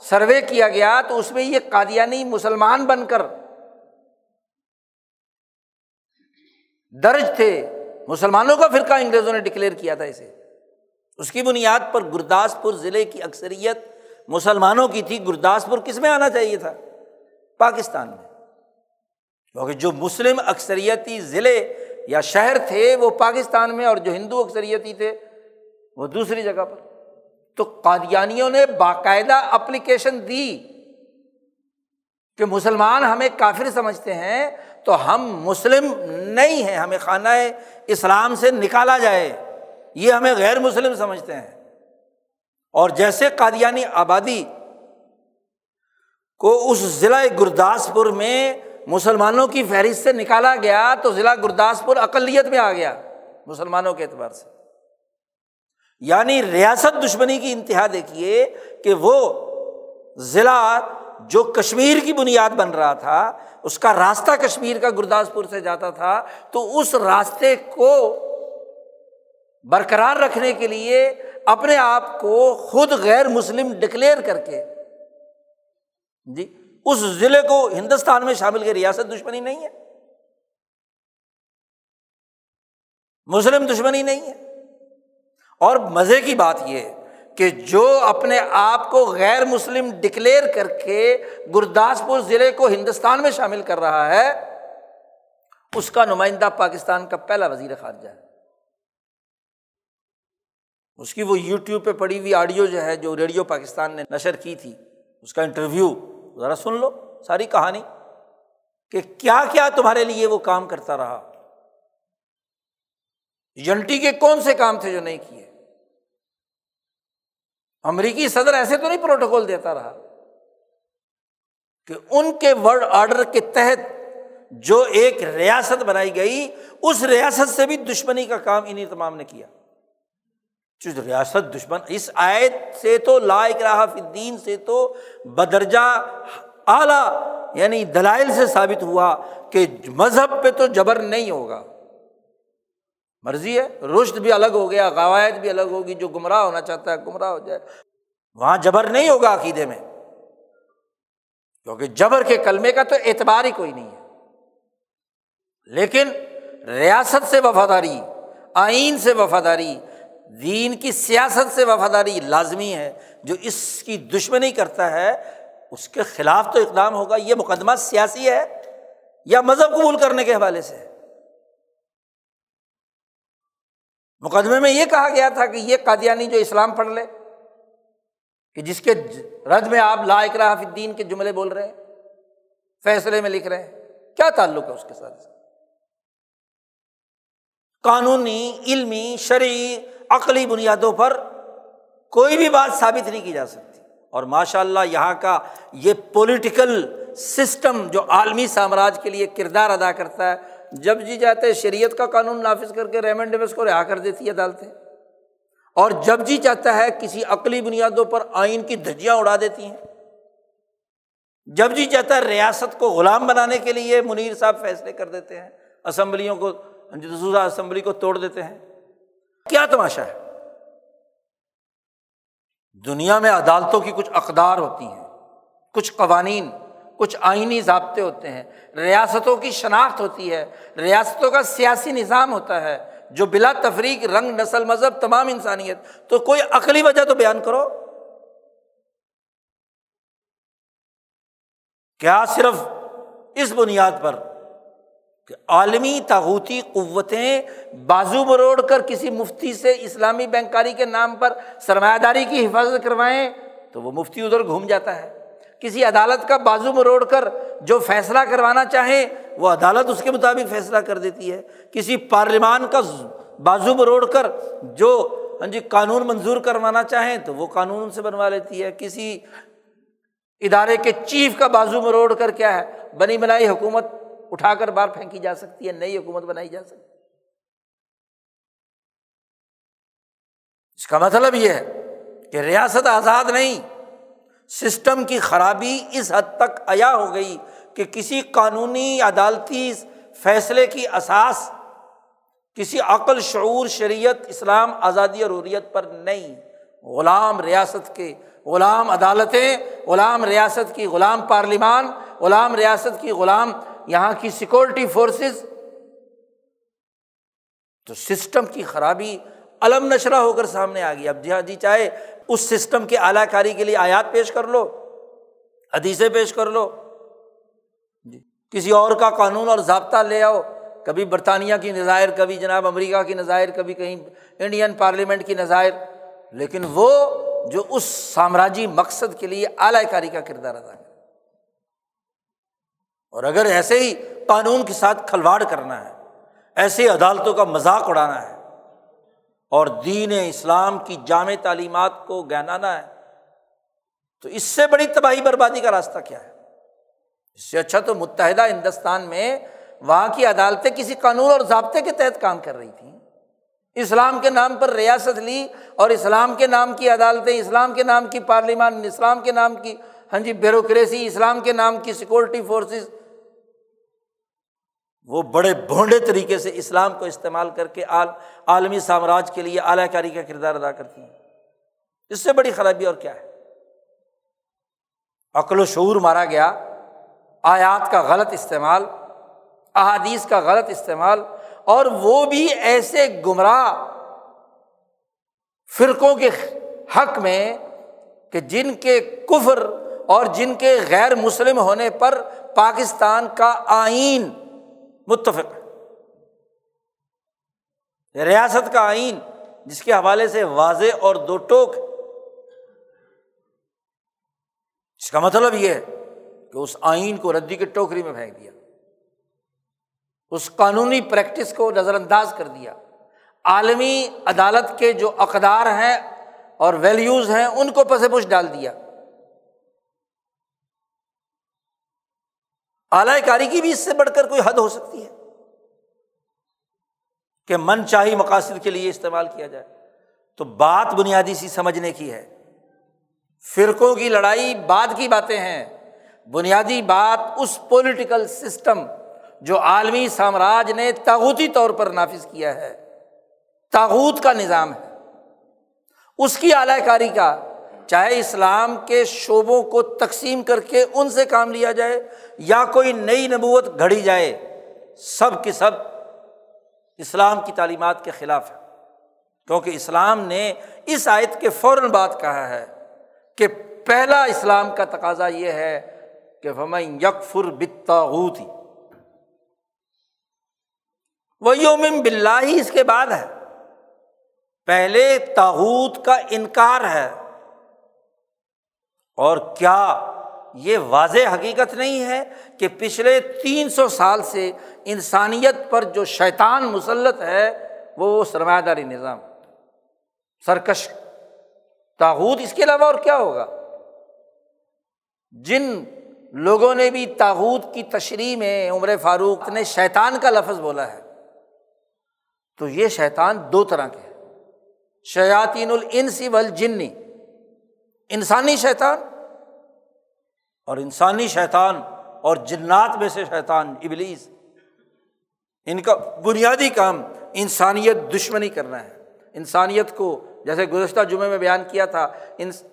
سروے کیا گیا، تو اس میں یہ قادیانی مسلمان بن کر درج تھے۔ مسلمانوں کا فرقہ انگریزوں نے ڈکلیئر کیا تھا اسے۔ اس کی بنیاد پر گرداسپور ضلع کی اکثریت مسلمانوں کی تھی۔ گرداسپور کس میں آنا چاہیے تھا؟ پاکستان میں۔ کیونکہ جو مسلم اکثریتی ضلع یا شہر تھے وہ پاکستان میں اور جو ہندو اکثریتی تھے وہ دوسری جگہ پر۔ تو قادیانیوں نے باقاعدہ اپلیکیشن دی کہ مسلمان ہمیں کافر سمجھتے ہیں تو ہم مسلم نہیں ہیں، ہمیں خانہ اسلام سے نکالا جائے۔ یہ ہمیں غیر مسلم سمجھتے ہیں۔ اور جیسے قادیانی آبادی کو اس ضلع گرداسپور میں مسلمانوں کی فہرست سے نکالا گیا، تو ضلع گرداسپور اقلیت میں آ گیا مسلمانوں کے اعتبار سے۔ یعنی ریاست دشمنی کی انتہا دیکھیے کہ وہ ضلع جو کشمیر کی بنیاد بن رہا تھا، اس کا راستہ کشمیر کا گرداسپور سے جاتا تھا، تو اس راستے کو برقرار رکھنے کے لیے اپنے آپ کو خود غیر مسلم ڈکلیئر کر کے جی اس ضلع کو ہندوستان میں شامل کر ریاست دشمنی نہیں ہے۔ مسلم دشمنی نہیں ہے۔ اور مزے کی بات یہ کہ جو اپنے آپ کو غیر مسلم ڈکلیئر کر کے گرداسپور ضلع کو ہندوستان میں شامل کر رہا ہے، اس کا نمائندہ پاکستان کا پہلا وزیر خارجہ ہے۔ اس کی وہ یوٹیوب پہ پڑی ہوئی آڈیو جو ہے، جو ریڈیو پاکستان نے نشر کی تھی، اس کا انٹرویو، ذرا سن لو ساری کہانی کہ کیا کیا تمہارے لیے وہ کام کرتا رہا۔ یونٹی کے کون سے کام تھے جو نہیں کیے؟ امریکی صدر ایسے تو نہیں پروٹوکول دیتا رہا کہ ان کے ورڈ آرڈر کے تحت جو ایک ریاست بنائی گئی، اس ریاست سے بھی دشمنی کا کام انہیں تمام نے کیا۔ ریاست دشمن، اس آیت سے تو لا الدین سے تو بدرجہ اعلیٰ یعنی دلائل سے ثابت ہوا کہ مذہب پہ تو جبر نہیں ہوگا۔ مرضی ہے رشت بھی الگ ہو گیا قواعد بھی الگ ہوگی، جو گمراہ ہونا چاہتا ہے گمراہ ہو جائے۔ وہاں جبر نہیں ہوگا عقیدے میں، کیونکہ جبر کے کلمے کا تو اعتبار ہی کوئی نہیں ہے۔ لیکن ریاست سے وفاداری، آئین سے وفاداری دین کی سیاست سے وفاداری لازمی ہے، جو اس کی دشمنی کرتا ہے، اس کے خلاف تو اقدام ہوگا، یہ مقدمہ سیاسی ہے یا مذہب قبول کرنے کے حوالے سے؟ مقدمے میں یہ کہا گیا تھا کہ یہ قادیانی جو اسلام پڑھ لے، کہ جس کے رد میں آپ لا اکراہ الدین کے جملے بول رہے ہیں، فیصلے میں لکھ رہے ہیں، کیا تعلق ہے اس کے ساتھ؟ قانونی، علمی، شرعی عقلی بنیادوں پر کوئی بھی بات ثابت نہیں کی جا سکتی۔ اور ماشاء اللہ یہاں کا یہ پولیٹیکل سسٹم جو عالمی سامراج کے لیے کردار ادا کرتا ہے، جب جی جاتے شریعت کا قانون نافذ کر کے ریمنڈ ڈیوس کو رہا کر دیتی ہے عدالتیں اور جب جی چاہتا ہے کسی عقلی بنیادوں پر آئین کی دھجیاں اڑا دیتی ہیں۔ جب جی چاہتا ہے ریاست کو غلام بنانے کے لیے منیر صاحب فیصلے کر دیتے ہیں، اسمبلیوں کو اسمبلی کو توڑ دیتے ہیں۔ کیا تماشا ہے؟ دنیا میں عدالتوں کی کچھ اقدار ہوتی ہیں، کچھ قوانین، کچھ آئینی ضابطے ہوتے ہیں۔ ریاستوں کی شناخت ہوتی ہے، ریاستوں کا سیاسی نظام ہوتا ہے۔ جو بلا تفریق رنگ، نسل، مذہب، تمام انسانیت، تو کوئی عقلی وجہ تو بیان کرو۔ کیا صرف اس بنیاد پر کہ عالمی تاغوتی قوتیں بازو مروڑ کر کسی مفتی سے اسلامی بینکاری کے نام پر سرمایہ داری کی حفاظت کروائیں تو وہ مفتی ادھر گھوم جاتا ہے۔ کسی عدالت کا بازو مروڑ کر جو فیصلہ کروانا چاہیں، وہ عدالت اس کے مطابق فیصلہ کر دیتی ہے۔ کسی پارلیمان کا بازو مروڑ کر جو ہاں جی قانون منظور کروانا چاہیں تو وہ قانون سے بنوا لیتی ہے۔ کسی ادارے کے چیف کا بازو مروڑ کر کیا ہے؟ بنی بنائی حکومت اٹھا کر باہر پھینکی جا سکتی ہے، نئی حکومت بنائی جا سکتی اس کا مطلب یہ ہے کہ ریاست آزاد نہیں، سسٹم کی خرابی اس حد تک عیا ہو گئی کہ کسی قانونی عدالتی فیصلے کی اساس، کسی عقل شعور شریعت اسلام آزادی اور حریت پر نہیں۔ غلام ریاست کے غلام عدالتیں، غلام ریاست کی غلام پارلیمان، غلام ریاست کی غلام یہاں کی سیکورٹی فورسز تو سسٹم کی خرابی علم نشرہ ہو کر سامنے آ گئی۔ اب جی ہاں جی چاہے اس سسٹم کی اعلی کاری کے لیے آیات پیش کر لو، حدیثیں پیش کر لو۔ جی کسی اور کا قانون اور ضابطہ لے آؤ۔ کبھی برطانیہ کی نظائر، کبھی جناب امریکہ کی نظائر، کبھی کہیں انڈین پارلیمنٹ کی نظائر۔ لیکن وہ جو اس سامراجی مقصد کے لیے اعلی کاری کا کردار ادا کرے اور اگر ایسے ہی قانون کے ساتھ کھلواڑ کرنا ہے، ایسے عدالتوں کا مذاق اڑانا ہے اور دین اسلام کی جامع تعلیمات کو گہنانا ہے، تو اس سے بڑی تباہی بربادی کا راستہ کیا ہے؟ اس سے اچھا تو متحدہ ہندوستان میں وہاں کی عدالتیں کسی قانون اور ضابطے کے تحت کام کر رہی تھیں۔ اسلام کے نام پر ریاست لی اور اسلام کے نام کی عدالتیں، اسلام کے نام کی پارلیمان، اسلام کے نام کی ہاں جی بیوروکریسی، اسلام کے نام کی سیکورٹی فورسز وہ بڑے بھونڈے طریقے سے اسلام کو استعمال کر کے عالمی سامراج کے لیے اعلی کاری کا کردار ادا کرتی ہیں۔ اس سے بڑی خرابی اور کیا ہے؟ عقل و شعور مارا گیا، آیات کا غلط استعمال، احادیث کا غلط استعمال، اور وہ بھی ایسے گمراہ فرقوں کے حق میں کہ جن کے کفر اور جن کے غیر مسلم ہونے پر پاکستان کا آئین متفق۔ ہے ریاست کا آئین، جس کے حوالے سے واضح اور دو ٹوک۔ اس کا مطلب یہ ہے کہ اس آئین کو ردی کے ٹوکری میں پھینک دیا۔ اس قانونی پریکٹس کو نظر انداز کر دیا۔ عالمی عدالت کے جو اقدار ہیں اور ویلیوز ہیں، ان کو پس پش ڈال دیا۔ اعلی کاری کی بھی اس سے بڑھ کر کوئی حد ہو سکتی ہے کہ من چاہی مقاصد کے لیے استعمال کیا جائے۔ تو بات بنیادی سی سمجھنے کی ہے۔ فرقوں کی لڑائی بعد کی باتیں ہیں۔ بنیادی بات اس پولیٹیکل سسٹم جو عالمی سامراج نے تاغوتی طور پر نافذ کیا ہے۔ تاغوت کا نظام ہے۔ اس کی اعلی کاری کا چاہے اسلام کے شعبوں کو تقسیم کر کے ان سے کام لیا جائے یا کوئی نئی نبوت گھڑی جائے، سب کے سب اسلام کی تعلیمات کے خلاف ہے کیونکہ اسلام نے اس آیت کے فوراً بات کہا ہے کہ پہلا اسلام کا تقاضا یہ ہے کہ ہمیں یکفر بتاغوت ہی وہ یوم بلّہ ہی اس کے بعد ہے۔ پہلے تاحوت کا انکار ہے۔ اور کیا یہ واضح حقیقت نہیں ہے کہ پچھلے تین سو سال سے انسانیت پر جو شیطان مسلط ہے، وہ سرمایہ داری نظام، سرکش تاحود اس کے علاوہ اور کیا ہوگا؟ جن لوگوں نے بھی تاحود کی تشریح میں عمر فاروق نے شیطان کا لفظ بولا ہے، تو یہ شیطان دو طرح کے شیاطین الانسی والجنی انسانی شیطان اور انسانی شیطان اور جنات میں سے شیطان، ابلیس۔ ان کا بنیادی کام انسانیت دشمنی کرنا ہے۔ انسانیت کو، جیسے گزشتہ جمعے میں بیان کیا تھا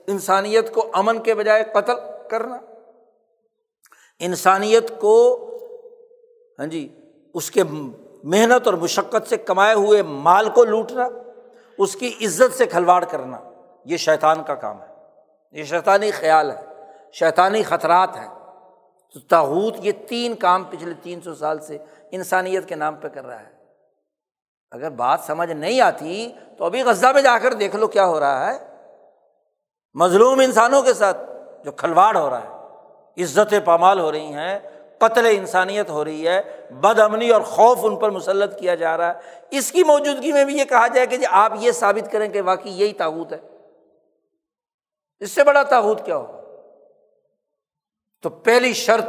انسانیت کو امن کے بجائے قتل کرنا۔ انسانیت کو ہاں جی اس کے محنت اور مشقت سے کمائے ہوئے مال کو لوٹنا، اس کی عزت سے کھلواڑ کرنا، یہ شیطان کا کام ہے۔ یہ شیطانی خیال ہے، شیطانی خطرات ہیں۔ تو تاحوت یہ تین کام پچھلے تین سو سال سے انسانیت کے نام پہ کر رہا ہے۔ اگر بات سمجھ نہیں آتی تو ابھی غزہ میں جا کر دیکھ لو کیا ہو رہا ہے۔ مظلوم انسانوں کے ساتھ جو کھلواڑ ہو رہا ہے عزت پامال ہو رہی ہیں، قتل انسانیت ہو رہی ہے، بد امنی اور خوف ان پر مسلط کیا جا رہا ہے۔ اس کی موجودگی میں بھی یہ کہا جائے کہ جی آپ یہ ثابت کریں کہ واقعی یہی تاوت ہے۔ اس سے بڑا تاوت کیا ہوگا؟ تو پہلی شرط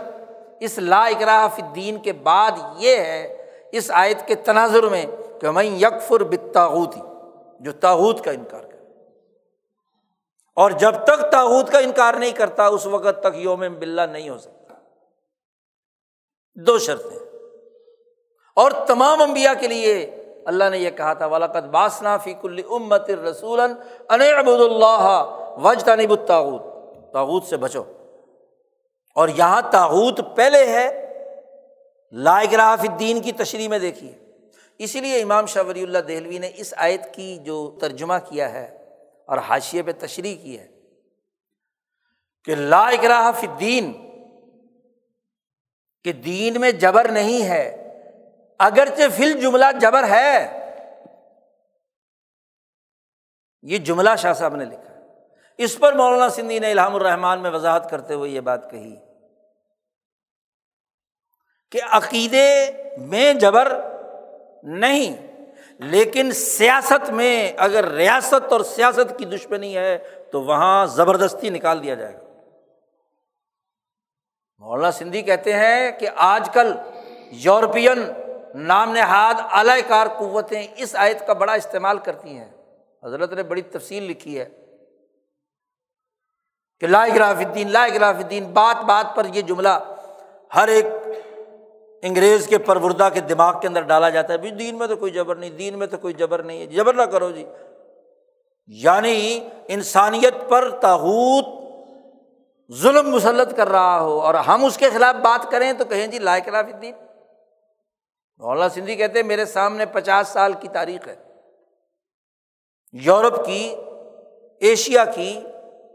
اس لا اکراف الدین کے بعد یہ ہے اس آیت کے تناظر میں کہ میں یکفر بتاغوتی جو تاوت کا انکار کرے۔ اور جب تک تاوت کا انکار نہیں کرتا، اس وقت تک یوم بلّہ نہیں ہو سکتا۔ دو شرطیں۔ اور تمام انبیاء کے لیے اللہ نے یہ کہا تھا ولاقت باسنا فیق الامت رسول ابود اللہ وج تانب الطاغت تاغت سے بچو۔ اور یہاں تاغت پہلے ہے لاگراف الدین کی تشریح میں دیکھیے۔ اسی لیے امام شاہ ولی اللہ دہلوی نے اس آیت کی جو ترجمہ کیا ہے اور حاشیے پہ تشریح کی ہے کہ لا اکراہ الدین، کہ دین میں جبر نہیں ہے، اگرچہ فل جملہ جبر ہے۔ یہ جملہ شاہ صاحب نے لکھا۔ اس پر مولانا سندھی نے الحام الرحمان میں وضاحت کرتے ہوئے یہ بات کہی کہ عقیدے میں جبر نہیں، لیکن سیاست میں اگر ریاست اور سیاست کی دشمنی ہے تو وہاں زبردستی نکال دیا جائے گا۔ مولانا سندھی کہتے ہیں کہ آج کل یورپین نام نہاد اعلی کار قوتیں اس آیت کا بڑا استعمال کرتی ہیں۔ حضرت نے بڑی تفصیل لکھی ہے۔ کہ لا اگراف الدین، لا اگراف الدین، بات بات پر یہ جملہ ہر ایک انگریز کے پروردہ کے دماغ کے اندر ڈالا جاتا ہے۔ دین میں تو کوئی جبر نہیں، دین میں تو کوئی جبر نہیں ہے۔ جبر نہ کرو جی۔ یعنی انسانیت پر تاحوت ظلم مسلط کر رہا ہو اور ہم اس کے خلاف بات کریں تو کہیں جی لائق خلاف الدین۔ مولانا سندھی کہتے ہیں میرے سامنے پچاس سال کی تاریخ ہے۔ یورپ کی، ایشیا کی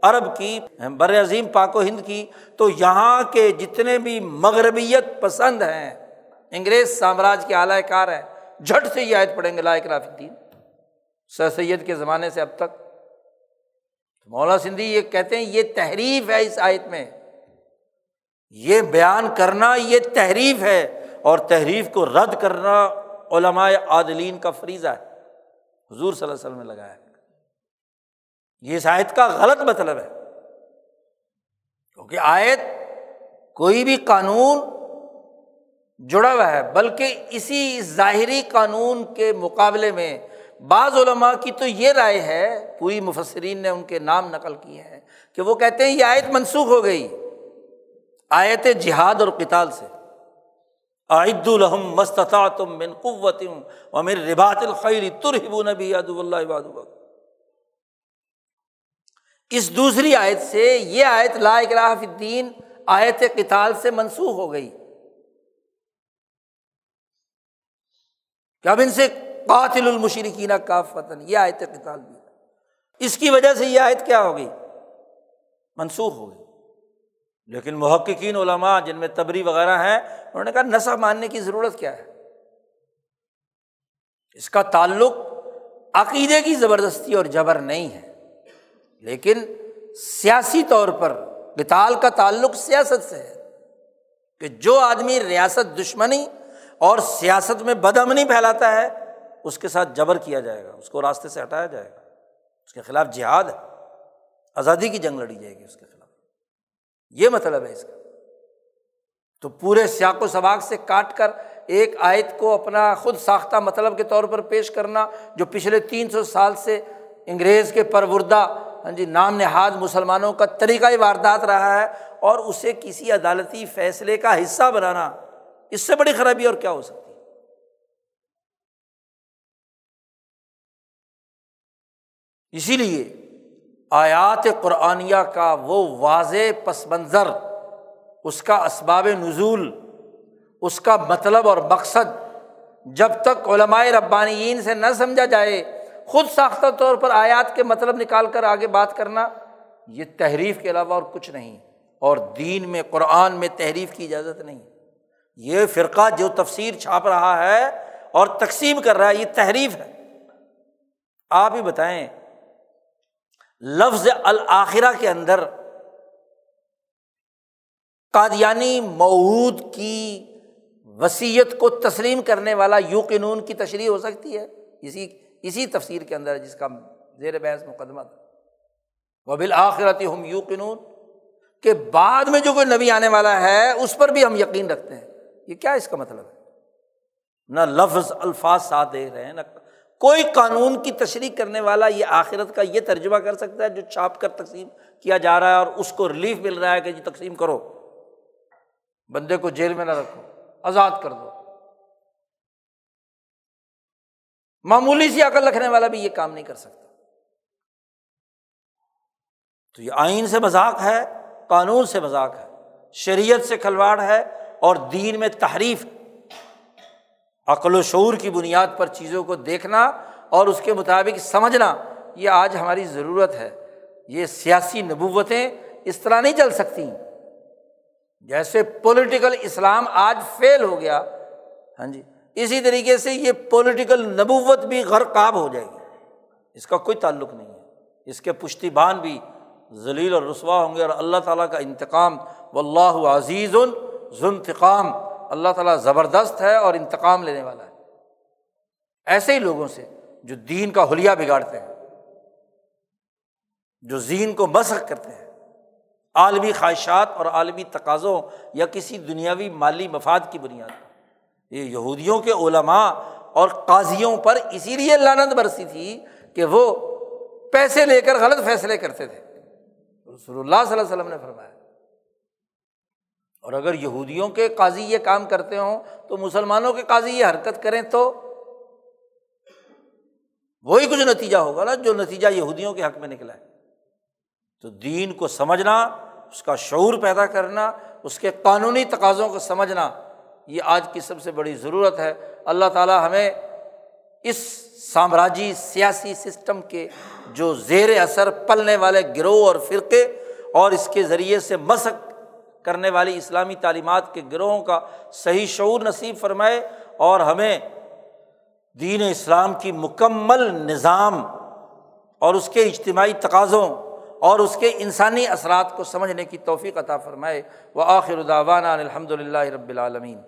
عرب کی، بر عظیم پاک و ہند کی، تو یہاں کے جتنے بھی مغربیت پسند ہیں، انگریز سامراج کے اعلی کار ہیں، جھٹ سے یہ عائد پڑھیں گے لائق راف الدین۔ سر سید کے زمانے سے اب تک۔ مولا سندھی یہ کہتے ہیں، یہ تحریف ہے اس آیت میں۔ یہ بیان کرنا، یہ تحریف ہے۔ اور تحریف کو رد کرنا علماء عادلین کا فریضہ ہے۔ حضور صلی اللہ علیہ وسلم نے لگایا یہ اس آیت کا غلط مطلب ہے۔ کیونکہ آیت کوئی بھی قانون جڑا ہوا ہے، بلکہ اسی ظاہری قانون کے مقابلے میں بعض علماء کی تو یہ رائے ہے، پوری مفسرین نے ان کے نام نقل کیے ہیں کہ وہ کہتے ہیں یہ آیت منسوخ ہو گئی۔ آیت جہاد اور کتال سے۔ عید الحم مستطا تم من قوت اور میرے ربات الخیر ترہب نبی ادب اللہ اس دوسری آیت سے یہ آیت لا اکراہ الدین آیت کتال سے منسوخ ہو گئی۔ کہ اب ان سے قاتل المشرقین کا فتن یہ آیت قتال بھی۔ اس کی وجہ سے یہ آیت کیا ہوگی منسوخ ہو گئی۔ لیکن محققین، علماء جن میں تبری وغیرہ ہیں، انہوں نے کہا نسخ ماننے کی ضرورت کیا ہے؟ اس کا تعلق عقیدے کی زبردستی اور جبر نہیں ہے۔ لیکن سیاسی طور پر کتال کا تعلق سیاست سے ہے کہ جو آدمی ریاست دشمنی اور سیاست میں بد امنی پھیلاتا ہے، اس کے ساتھ جبر کیا جائے گا، اس کو راستے سے ہٹایا جائے گا۔ اس کے خلاف جہاد ہے۔ آزادی کی جنگ لڑی جائے گی اس کے خلاف۔ یہ مطلب ہے اس کا۔ تو پورے سیاق و سباق سے کاٹ کر ایک آیت کو اپنا خود ساختہ مطلب کے طور پر پیش کرنا، جو پچھلے تین سو سال سے انگریز کے پروردہ ہاں جی نام نہاد مسلمانوں کا طریقہ واردات رہا ہے اور اسے کسی عدالتی فیصلے کا حصہ بنانا اس سے بڑی خرابی اور کیا ہو سکتی؟ اسی لیے آیات قرآنیہ کا وہ واضح پس منظر، اس کا اسباب نزول، اس کا مطلب اور مقصد جب تک علمائے ربانیین سے نہ سمجھا جائے خود ساختہ طور پر آیات کے مطلب نکال کر آگے بات کرنا، یہ تحریف کے علاوہ اور کچھ نہیں۔ اور دین میں، قرآن میں تحریف کی اجازت نہیں۔ یہ فرقہ جو تفسیر چھاپ رہا ہے اور تقسیم کر رہا ہے، یہ تحریف ہے۔ آپ ہی بتائیں، لفظ الآخرہ کے اندر قادیانی مود کی وسیعت کو تسلیم کرنے والا یوقنون کی تشریح ہو سکتی ہے۔ اسی اسی تفسیر کے اندر جس کا زیر بحث مقدمہ تھا۔ وہ بالآخرتی ہم یو قانون کہ بعد میں جو کوئی نبی آنے والا ہے، اس پر بھی ہم یقین رکھتے ہیں۔ یہ کیا اس کا مطلب ہے؟ نہ لفظ الفاظ ساتھ دے رہے ہیں، نہ کوئی قانون کی تشریح کرنے والا یہ آخرت کا یہ ترجمہ کر سکتا ہے جو چھاپ کر تقسیم کیا جا رہا ہے اور اس کو ریلیف مل رہا ہے کہ جی تقسیم کرو۔ بندے کو جیل میں نہ رکھو، آزاد کر دو۔ معمولی سی عقل رکھنے والا بھی یہ کام نہیں کر سکتا۔ تو یہ آئین سے مذاق ہے، قانون سے مذاق ہے، شریعت سے کھلواڑ ہے اور دین میں تحریف، عقل و شعور کی بنیاد پر چیزوں کو دیکھنا اور اس کے مطابق سمجھنا، یہ آج ہماری ضرورت ہے۔ یہ سیاسی نبوتیں اس طرح نہیں چل سکتی۔ جیسے پولیٹیکل اسلام آج فیل ہو گیا۔ ہاں جی۔ اسی طریقے سے یہ پولیٹیکل نبوت بھی غرقاب ہو جائے گی۔ اس کا کوئی تعلق نہیں ہے۔ اس کے پشتی بان بھی ذلیل اور رسوا ہوں گے اور اللہ تعالیٰ کا انتقام و اللہ عزیز ذنتقام اللہ تعالیٰ زبردست ہے اور انتقام لینے والا ہے۔ ایسے ہی لوگوں سے جو دین کا حلیہ بگاڑتے ہیں، جو زین کو مسخ کرتے ہیں۔ عالمی خواہشات اور عالمی تقاضوں یا کسی دنیاوی مالی مفاد کی بنیاد پر۔ یہ یہودیوں کے علماء اور قاضیوں پر اسی لیے لانت برسی تھی کہ وہ پیسے لے کر غلط فیصلے کرتے تھے۔ رسول اللہ صلی اللہ علیہ وسلم نے فرمایا۔ اور اگر یہودیوں کے قاضی یہ کام کرتے ہوں تو مسلمانوں کے قاضی یہ حرکت کریں تو وہی کچھ نتیجہ ہوگا نا جو نتیجہ یہودیوں کے حق میں نکلا ہے۔ تو دین کو سمجھنا، اس کا شعور پیدا کرنا، اس کے قانونی تقاضوں کو سمجھنا یہ آج کی سب سے بڑی ضرورت ہے۔ اللہ تعالیٰ ہمیں اس سامراجی سیاسی سسٹم کے جو زیر اثر پلنے والے گروہ اور فرقے اور اس کے ذریعے سے مسق کرنے والی اسلامی تعلیمات کے گروہوں کا صحیح شعور نصیب فرمائے اور ہمیں دین اسلام کی مکمل نظام اور اس کے اجتماعی تقاضوں اور اس کے انسانی اثرات کو سمجھنے کی توفیق عطا فرمائے۔ وہ آخر الداوانہ الحمد للہ رب العالمین۔